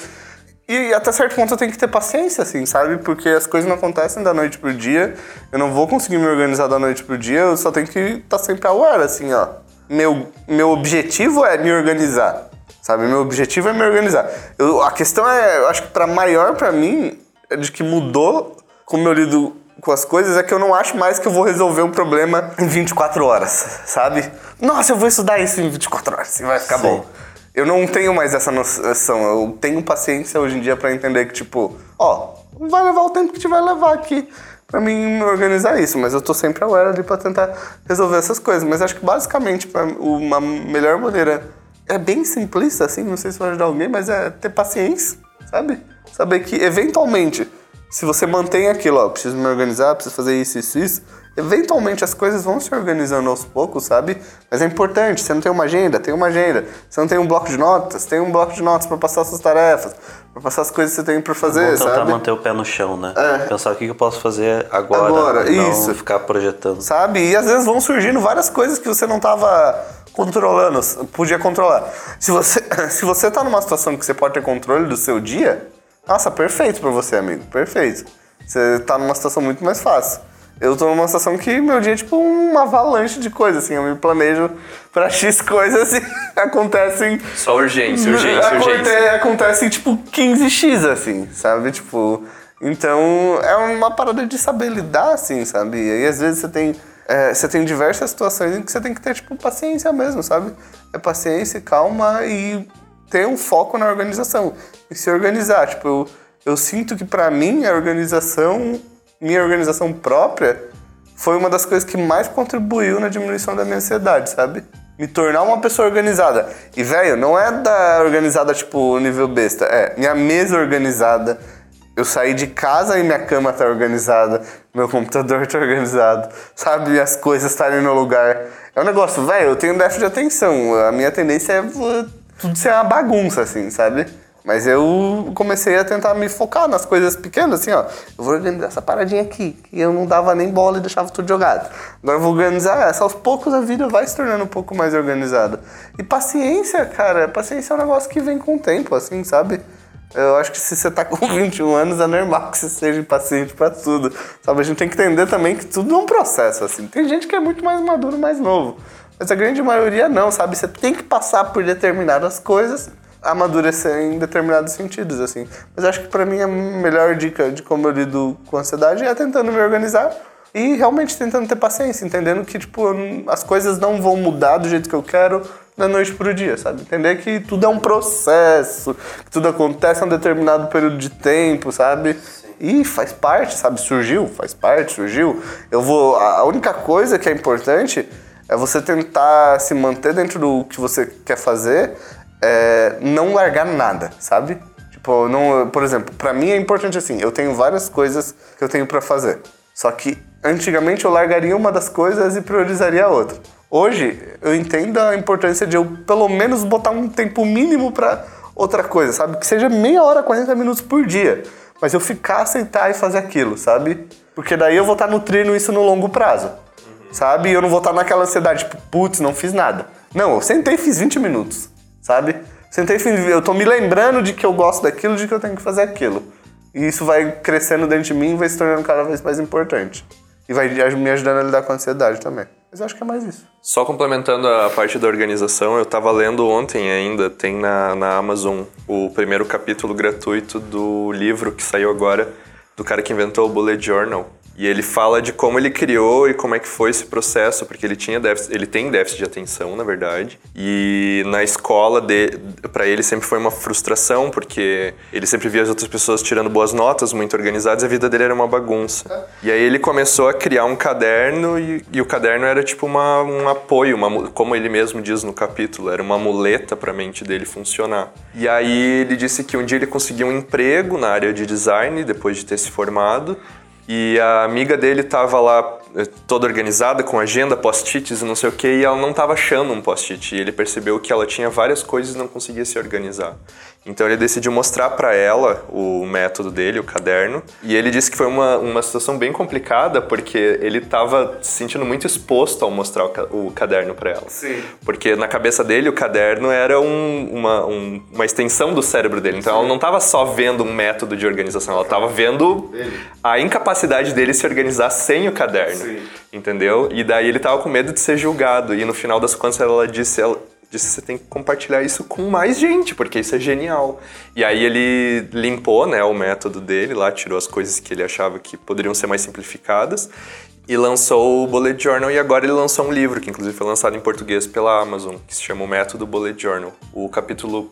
E até certo ponto eu tenho que ter paciência, assim, sabe? Porque as coisas não acontecem da noite pro dia. Eu não vou conseguir me organizar da noite pro dia, eu só tenho que estar tá sempre aware, assim, ó. Meu, meu objetivo é me organizar, sabe? Meu objetivo é me organizar. Eu, a questão é, eu acho que para maior para mim, é de que mudou como eu lido com as coisas, é que eu não acho mais que eu vou resolver um problema em 24 horas, sabe? Nossa, eu vou estudar isso em 24 horas e vai ficar Sim. bom. Eu não tenho mais essa noção. Eu tenho paciência hoje em dia para entender que, tipo, ó, vai levar o tempo que vai levar aqui para mim me organizar isso, mas eu tô sempre aware ali para tentar resolver essas coisas. Mas acho que basicamente uma melhor maneira é bem simplista assim, não sei se vai ajudar alguém, mas é ter paciência, sabe? Saber que eventualmente, se você mantém aquilo, ó, preciso me organizar, preciso fazer isso, isso, isso, Eventualmente as coisas vão se organizando aos poucos, sabe? Mas é importante, você não tem uma agenda, tem uma agenda. Você não tem um bloco de notas, tem um bloco de notas para passar suas tarefas, para passar as coisas que você tem para fazer, Vamos tentar sabe? manter o pé no chão, né? É. Pensar o que eu posso fazer agora, agora não isso. ficar projetando. Sabe? E às vezes vão surgindo várias coisas que você não tava controlando, podia controlar. Se você, se você tá numa situação que você pode ter controle do seu dia, nossa, perfeito para você, amigo, perfeito. Você tá numa situação muito mais fácil. Eu tô numa situação que meu dia é tipo uma avalanche de coisas, assim. Eu me planejo pra X coisas e acontecem. Só urgência, urgência, aconte, urgência. Acontecem tipo 15x, assim, sabe? Tipo. Então é uma parada de saber lidar, assim, sabe? E às vezes você tem. É, você tem diversas situações em que você tem que ter, tipo, paciência mesmo, sabe? É paciência, calma e ter um foco na organização. E se organizar. Tipo, eu, eu sinto que para mim a organização minha organização própria foi uma das coisas que mais contribuiu na diminuição da minha ansiedade, sabe? Me tornar uma pessoa organizada. E, velho, não é da organizada tipo nível besta, é minha mesa organizada. Eu saí de casa e minha cama tá organizada, meu computador tá organizado, sabe? As coisas estarem no lugar. É um negócio, velho, eu tenho déficit de atenção. A minha tendência é tudo ser uma bagunça, assim, sabe? Mas eu comecei a tentar me focar nas coisas pequenas, assim, ó. Eu vou organizar essa paradinha aqui, que eu não dava nem bola e deixava tudo jogado. Agora eu vou organizar essa. Aos poucos a vida vai se tornando um pouco mais organizada. E paciência, cara, paciência é um negócio que vem com o tempo, assim, sabe? Eu acho que se você tá com 21 anos é normal que você seja impaciente para tudo. Sabe, a gente tem que entender também que tudo é um processo, assim. Tem gente que é muito mais maduro, mais novo. Mas a grande maioria não, sabe? Você tem que passar por determinadas coisas amadurecer em determinados sentidos, assim. Mas acho que para mim a melhor dica de como eu lido com ansiedade é tentando me organizar e realmente tentando ter paciência, entendendo que, tipo, as coisas não vão mudar do jeito que eu quero da noite pro dia, sabe? Entender que tudo é um processo, que tudo acontece em um determinado período de tempo, sabe? E faz parte, sabe? Surgiu, faz parte, surgiu. Eu vou. A a única coisa que é importante é você tentar se manter dentro do que você quer fazer, é, não largar nada, sabe? Tipo, não, por exemplo, pra mim é importante assim, eu tenho várias coisas que eu tenho pra fazer. Só que antigamente eu largaria uma das coisas e priorizaria a outra. Hoje eu entendo a importância de eu pelo menos botar um tempo mínimo pra outra coisa, sabe? Que seja meia hora, 40 minutos por dia. Mas eu ficar, aceitar e fazer aquilo, sabe? Porque daí eu vou estar nutrindo isso no longo prazo. Sabe? E eu não vou estar naquela ansiedade, tipo, putz, não fiz nada. Não, eu sentei e fiz 20 minutos, sabe? Sentei e fiz, eu tô me lembrando de que eu gosto daquilo, de que eu tenho que fazer aquilo. E isso vai crescendo dentro de mim e vai se tornando cada vez mais importante. E vai me ajudando a lidar com a ansiedade também. Mas eu acho que é mais isso. Só complementando a parte da organização, eu tava lendo ontem ainda, tem na, na Amazon o primeiro capítulo gratuito do livro que saiu agora, do cara que inventou o Bullet Journal. E ele fala de como ele criou e como é que foi esse processo, porque ele tinha déficit, ele tem déficit de atenção, na verdade. E na escola para ele sempre foi uma frustração, porque ele sempre via as outras pessoas tirando boas notas, muito organizadas, e a vida dele era uma bagunça. E aí ele começou a criar um caderno e, e o caderno era tipo uma, um apoio, uma, como ele mesmo diz no capítulo, era uma muleta para a mente dele funcionar. E aí ele disse que um dia ele conseguiu um emprego na área de design depois de ter se formado. E a amiga dele tava lá eh, toda organizada, com agenda, post-its e não sei o que, e ela não tava achando um post-it. E ele percebeu que ela tinha várias coisas e não conseguia se organizar. Então ele decidiu mostrar para ela o método dele, o caderno. E ele disse que foi uma, uma situação bem complicada, porque ele tava se sentindo muito exposto ao mostrar o, o caderno para ela. Sim. Porque na cabeça dele o caderno era um- uma, um- uma extensão do cérebro dele. Então ela não estava só vendo um método de organização, ela estava vendo a incapacidade dele se organizar sem o caderno. Sim. Entendeu? E daí ele tava com medo de ser julgado. E no final das contas ela disse. Ela, Disse, você tem que compartilhar isso com mais gente, porque isso é genial. E aí ele limpou, né, o método dele lá, tirou as coisas que ele achava que poderiam ser mais simplificadas e lançou o Bullet Journal e agora ele lançou um livro que inclusive foi lançado em português pela Amazon, que se chama o Método Bullet Journal. O capítulo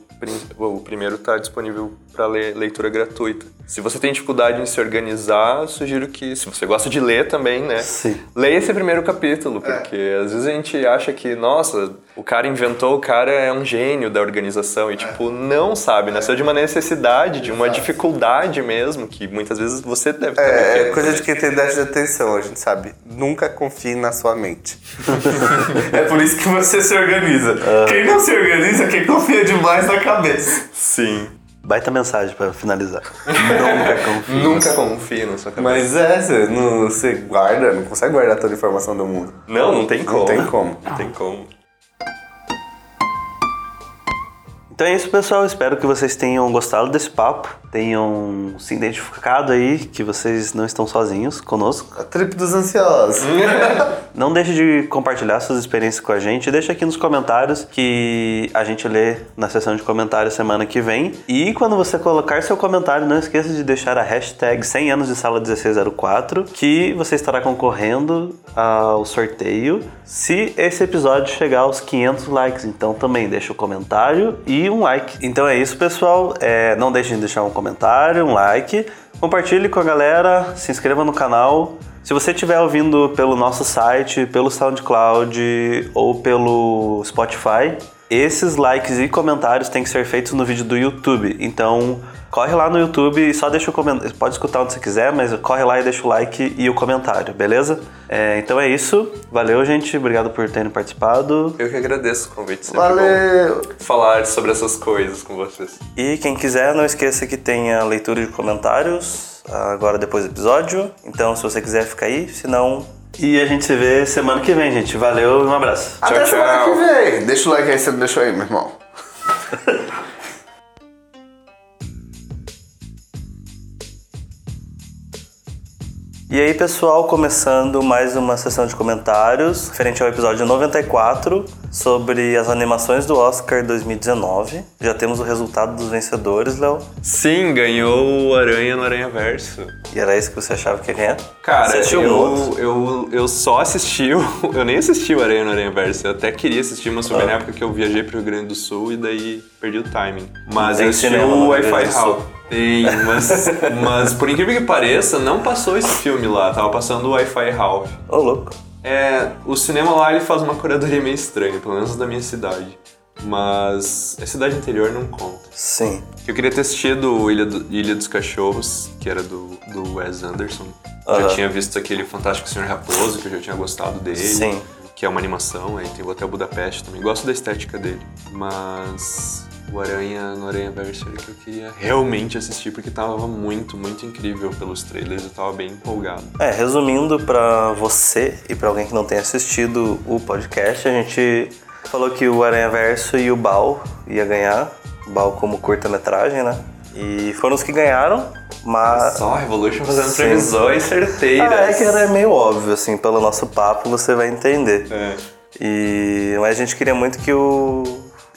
o primeiro está disponível para leitura gratuita. Se você tem dificuldade em se organizar, sugiro que se você gosta de ler também, né, Sim. leia esse primeiro capítulo, porque às vezes a gente acha que, nossa, o cara inventou, o cara é um gênio da organização e tipo, não sabe, nasceu de uma necessidade, de uma dificuldade mesmo, que muitas vezes você deve estar É, é vivendo. coisa de quem tem déficit de atenção, a gente sabe. Nunca confie na sua mente. é por isso que você se organiza. Quem não se organiza, quem confia demais na cabeça. Sim. Baita mensagem pra finalizar. Nunca confie. Nunca confie na sua cabeça. Mas é, você, não, você guarda, não consegue guardar toda a informação do mundo. Não, não tem como. Não tem como. Não tem como. Então é isso, pessoal. Espero que vocês tenham gostado desse papo, tenham se identificado aí, que vocês não estão sozinhos conosco. A trip dos ansiosos. Não deixe de compartilhar suas experiências com a gente. Deixa aqui nos comentários que a gente lê na sessão de comentários semana que vem. E quando você colocar seu comentário, não esqueça de deixar a hashtag 100 anos de sala 1604, que você estará concorrendo ao sorteio se esse episódio chegar aos 500 likes. Então também deixa o comentário e um like. Então é isso, pessoal. É, não deixem de deixar um comentário, um like. Compartilhe com a galera, se inscreva no canal. Se você estiver ouvindo pelo nosso site, pelo SoundCloud ou pelo Spotify, esses likes e comentários têm que ser feitos no vídeo do YouTube. Então, corre lá no YouTube e só deixa o comentário. Pode escutar onde você quiser, mas corre lá e deixa o like e o comentário, beleza? É, então é isso. Valeu, gente. Obrigado por terem participado. Eu que agradeço o convite. Sempre Valeu! bom falar sobre essas coisas com vocês. E quem quiser, não esqueça que tem a leitura de comentários agora depois do episódio. Então, se você quiser, fica aí. Se não. E a gente se vê semana que vem, gente. Valeu e um abraço. Até Tchau, semana tchau. que vem. Deixa o like aí, você não deixou aí, meu irmão. E aí, pessoal, começando mais uma sessão de comentários referente ao episódio 94 sobre as animações do Oscar 2019. Já temos o resultado dos vencedores, Léo. Sim, ganhou o Aranha no Aranha Verso. E era isso que você achava que ia ganhar? Cara, eu, eu, eu só assisti o. Eu nem assisti o Aranha no Aranha Verso. Eu até queria assistir, mas foi Ah. na época que eu viajei pro Rio Grande do Sul e daí perdi o timing. Mas Tem eu assisti o Wi-Fi. House. Tem, mas, mas por incrível que pareça, não passou esse filme lá. Tava passando o Wi-Fi Ralph. Ô, louco. É, o cinema lá ele faz uma curadoria meio estranha, pelo menos da minha cidade. Mas a cidade interior não conta. Sim. Eu queria ter assistido Ilha, do- Ilha dos Cachorros, que era do, do Wes Anderson. Eu Aham. Já tinha visto aquele Fantástico Senhor Raposo, que eu já tinha gostado dele. Sim. Que é uma animação, aí tem o Hotel Budapeste também. Gosto da estética dele. Mas o Aranha no Aranha Verso era que eu queria realmente assistir, porque tava muito, muito incrível pelos trailers. Eu tava bem empolgado. É, resumindo pra você e pra alguém que não tenha assistido o podcast, a gente falou que o Aranha Verso e o Bal ia ganhar. O Bal como curta-metragem, né? E foram os que ganharam, mas. Só a Revolution fazendo Sim. previsões certeiras. Ah, é que era meio óbvio, assim, pelo nosso papo você vai entender. É. E mas a gente queria muito que o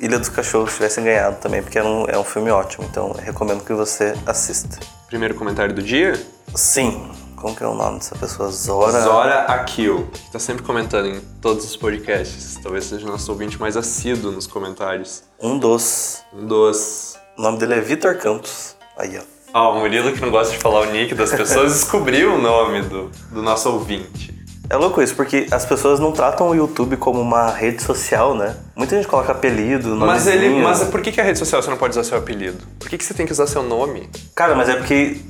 Ilha dos Cachorros tivesse ganhado também, porque é um, é um filme ótimo, então recomendo que você assista. Primeiro comentário do dia? Sim, como que é o nome dessa pessoa? Zora. Zora Akil, que tá sempre comentando em todos os podcasts. Talvez seja o nosso ouvinte mais assíduo nos comentários. Um dos. Um dos. O nome dele é Vitor Campos. Aí, ó. Ah, o Murilo, que não gosta de falar o nick das pessoas, descobriu o nome do, do nosso ouvinte. É louco isso, porque as pessoas não tratam o YouTube como uma rede social, né? Muita gente coloca apelido, Mas ele. Mas por que, que a rede social você não pode usar seu apelido? Por que, que você tem que usar seu nome? Cara, mas é porque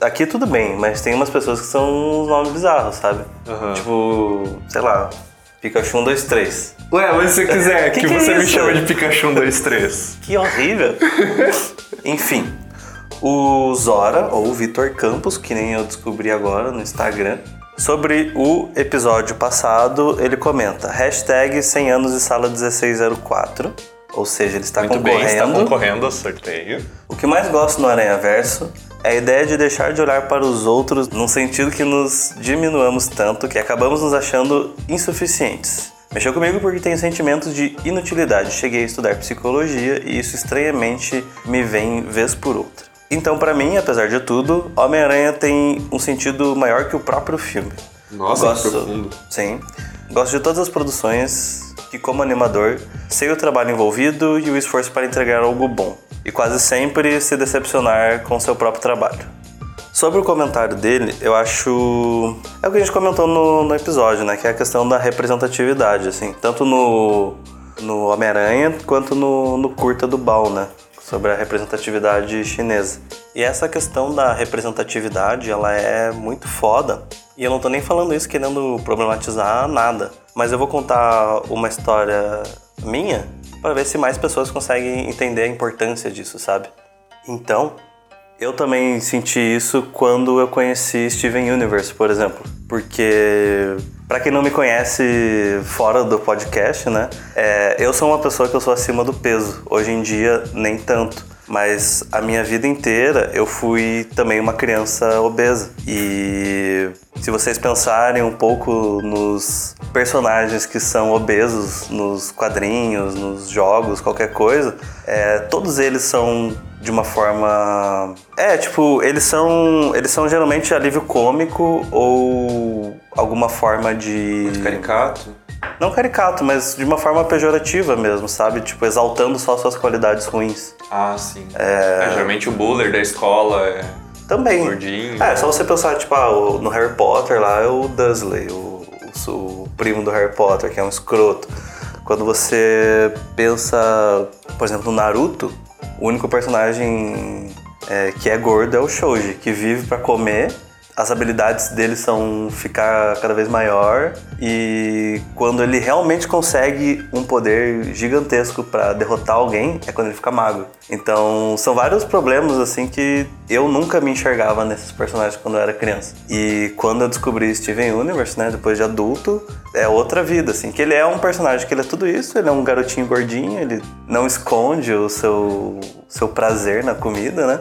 aqui tudo bem, mas tem umas pessoas que são uns nomes bizarros, sabe? Aham. Tipo, sei lá, Pikachu 123. Ué, mas se você quiser Que que é isso? Pikachu 123. Que horrível! Enfim, o Zora, ou o Vitor Campos, que nem eu descobri agora no Instagram, sobre o episódio passado, ele comenta hashtag 100 anos de sala 1604, ou seja, ele está Muito bem, concorrendo. está concorrendo ao sorteio. O que mais gosto no Aranha Verso é a ideia de deixar de olhar para os outros num sentido que nos diminuamos tanto que acabamos nos achando insuficientes. Mexeu comigo porque tenho sentimentos de inutilidade. Cheguei a estudar psicologia e isso estranhamente me vem vez por outra. Então, para mim, apesar de tudo, Homem-Aranha tem um sentido maior que o próprio filme. Nossa, Gosto, profundo. Sim. Gosto de todas as produções que, como animador, sei o trabalho envolvido e o esforço para entregar algo bom. E quase sempre se decepcionar com seu próprio trabalho. Sobre o comentário dele, eu acho. É o que a gente comentou no, no episódio, né? Que é a questão da representatividade, assim. Tanto no, no Homem-Aranha quanto no, no curta do Bal, né? Sobre a representatividade chinesa. E essa questão da representatividade, ela é muito foda. E eu não tô nem falando isso querendo problematizar nada. Mas eu vou contar uma história minha para ver se mais pessoas conseguem entender a importância disso, sabe? Então, eu também senti isso quando eu conheci Steven Universe, por exemplo. Porque, pra quem não me conhece fora do podcast, né? é, eu sou uma pessoa que eu sou acima do peso. Hoje em dia, nem tanto. Mas a minha vida inteira eu fui também uma criança obesa. E se vocês pensarem um pouco nos personagens que são obesos nos quadrinhos, nos jogos, qualquer coisa, é, todos eles são de uma forma. É, tipo, eles são. Eles são geralmente alívio cômico ou alguma forma de. Caricato. Não caricato, mas de uma forma pejorativa mesmo, sabe? Tipo, exaltando só suas qualidades ruins. Ah, sim. É... geralmente o buller da escola é Também. gordinho. É, só você pensar, tipo, ah, no Harry Potter lá é o Dursley, o, o, o primo do Harry Potter, que é um escroto. Quando você pensa, por exemplo, no Naruto, o único personagem é, que é gordo é o Shoji, que vive pra comer. As habilidades dele são ficar cada vez maior e quando ele realmente consegue um poder gigantesco pra derrotar alguém é quando ele fica magro. Então são vários problemas assim que eu nunca me enxergava nesses personagens quando eu era criança. E quando eu descobri Steven Universe, né, depois de adulto, é outra vida assim, que ele é um personagem que ele é tudo isso, ele é um garotinho gordinho, ele não esconde o seu seu prazer na comida, né?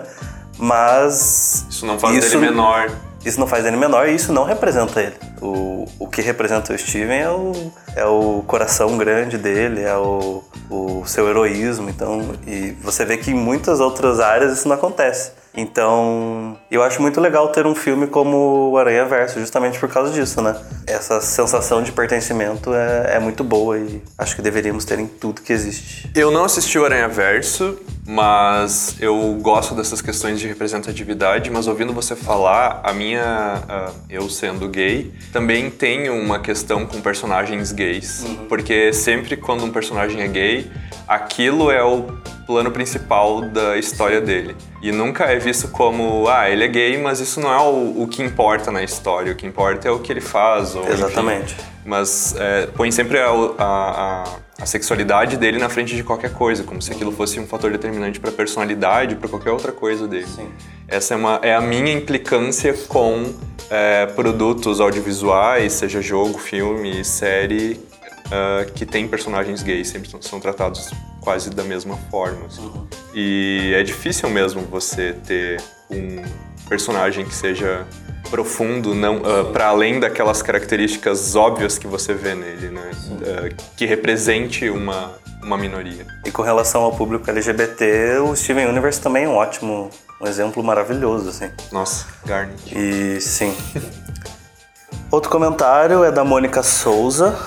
Mas Isso não faz isso- dele menor. Isso não faz ele menor e isso não representa ele. O, o que representa o Steven é o, é o coração grande dele, é o, o seu heroísmo. Então, e você vê que em muitas outras áreas isso não acontece. Então, eu acho muito legal ter um filme como o Aranha Verso, justamente por causa disso, né? Essa sensação de pertencimento é, é muito boa e acho que deveríamos ter em tudo que existe. Eu não assisti o Aranha Verso, mas eu gosto dessas questões de representatividade, mas ouvindo você falar, a minha, uh, eu sendo gay, também tenho uma questão com personagens gays, porque sempre quando um personagem é gay, aquilo é o plano principal da história dele. E nunca é visto como, ah, ele é gay, mas isso não é o, o que importa na história. O que importa é o que ele faz. Ou, enfim. Exatamente. mas é, põe sempre a, a, a, a sexualidade dele na frente de qualquer coisa, como se aquilo fosse um fator determinante para a personalidade, para qualquer outra coisa dele. Sim. Essa é, uma, é a minha implicância com é, produtos audiovisuais, seja jogo, filme, série, uh, que tem personagens gays, sempre são, tratados quase da mesma forma. assim. E é difícil mesmo você ter um personagem que seja profundo, não para além daquelas características óbvias que você vê nele, né? Uh, que represente uma, uma minoria. E com relação ao público LGBT, o Steven Universe também é um ótimo, um exemplo maravilhoso, assim. Nossa, Garnet. E sim. Outro comentário é da Mônica Souza.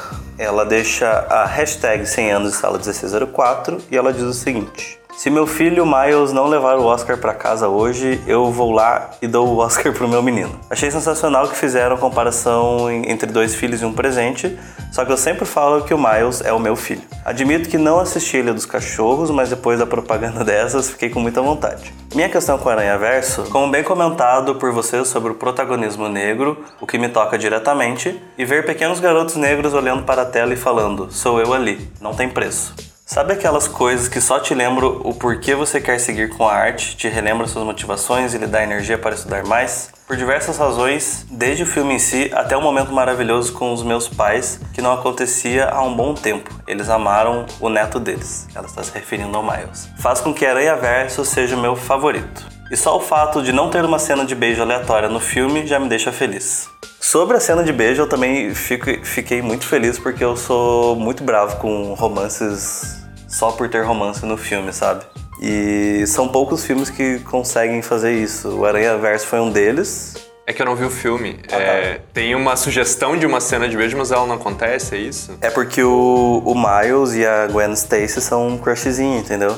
Ela deixa a hashtag 100 anos sala 1604 e ela diz o seguinte: Se meu filho Miles não levar o Oscar pra casa hoje, eu vou lá e dou o Oscar pro meu menino. Achei sensacional que fizeram comparação entre dois filhos e um presente, só que eu sempre falo que o Miles é o meu filho. Admito que não assisti Ilha dos Cachorros, mas depois da propaganda dessas fiquei com muita vontade. Minha questão com o Aranha Verso, como bem comentado por vocês sobre o protagonismo negro, o que me toca diretamente, e ver pequenos garotos negros olhando para a tela e falando: sou eu ali, não tem preço. Sabe aquelas coisas que só te lembram o porquê você quer seguir com a arte, te relembra suas motivações e lhe dá energia para estudar mais? Por diversas razões, desde o filme em si até o momento maravilhoso com os meus pais, que não acontecia há um bom tempo. Eles amaram o neto deles. Ela está se referindo ao Miles. Faz com que Aranha Verso seja o meu favorito. E só o fato de não ter uma cena de beijo aleatória no filme já me deixa feliz. Sobre a cena de beijo, eu também fico- fiquei muito feliz porque eu sou muito bravo com romances só por ter romance no filme, sabe? E são poucos filmes que conseguem fazer isso. O Aranha Verso foi um deles. É que eu não vi o filme. É, tem uma sugestão de uma cena de beijo, mas ela não acontece, é isso? É porque o, o Miles e a Gwen Stacy são um crushzinho, entendeu?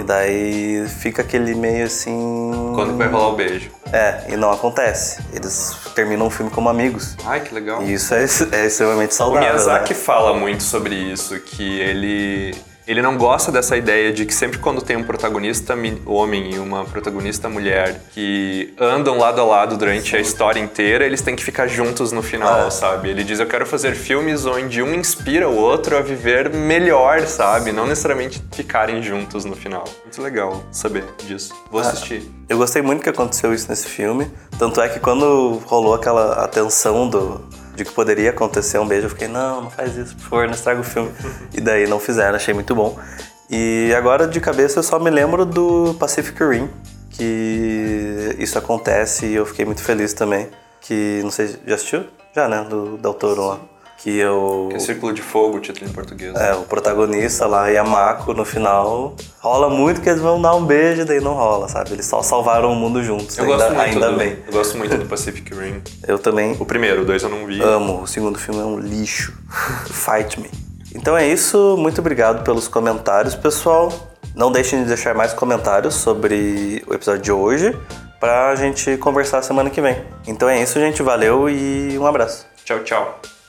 E daí fica aquele meio assim. Quando que vai rolar o beijo? É, e não acontece. Eles terminam o filme como amigos. Ai, que legal. E isso é, é extremamente O saudável. Miyazaki né? fala muito sobre isso, que ele ele não gosta dessa ideia de que sempre quando tem um protagonista homem e uma protagonista mulher que andam lado a lado durante a história inteira, eles têm que ficar juntos no final, É. sabe? Ele diz: "Eu quero fazer filmes onde um inspira o outro a viver melhor, sabe? Não necessariamente ficarem juntos no final". Muito legal saber disso. Vou assistir. Eu gostei muito que aconteceu isso nesse filme. Tanto é que quando rolou aquela atenção do, de que poderia acontecer um beijo, eu fiquei, não, não faz isso, por favor, não estraga o filme. E daí não fizeram, achei muito bom. E agora de cabeça eu só me lembro do Pacific Rim, que isso acontece e eu fiquei muito feliz também. Que, não sei, já assistiu? Já, né? Do Del Toro lá. Que eu... Que é Círculo de Fogo, o título em português. É, o protagonista lá e a Mako no final rola muito que eles vão dar um beijo e daí não rola, sabe? Eles só salvaram o mundo juntos. Eu ainda, gosto muito ainda do, bem. Eu gosto muito do Pacific Rim. Eu também O primeiro, o dois eu não vi. amo. O segundo filme é um lixo. Fight me. Então é isso. Muito obrigado pelos comentários, pessoal. Não deixem de deixar mais comentários sobre o episódio de hoje pra gente conversar semana que vem. Então é isso, gente. Valeu e um abraço. Tchau, tchau.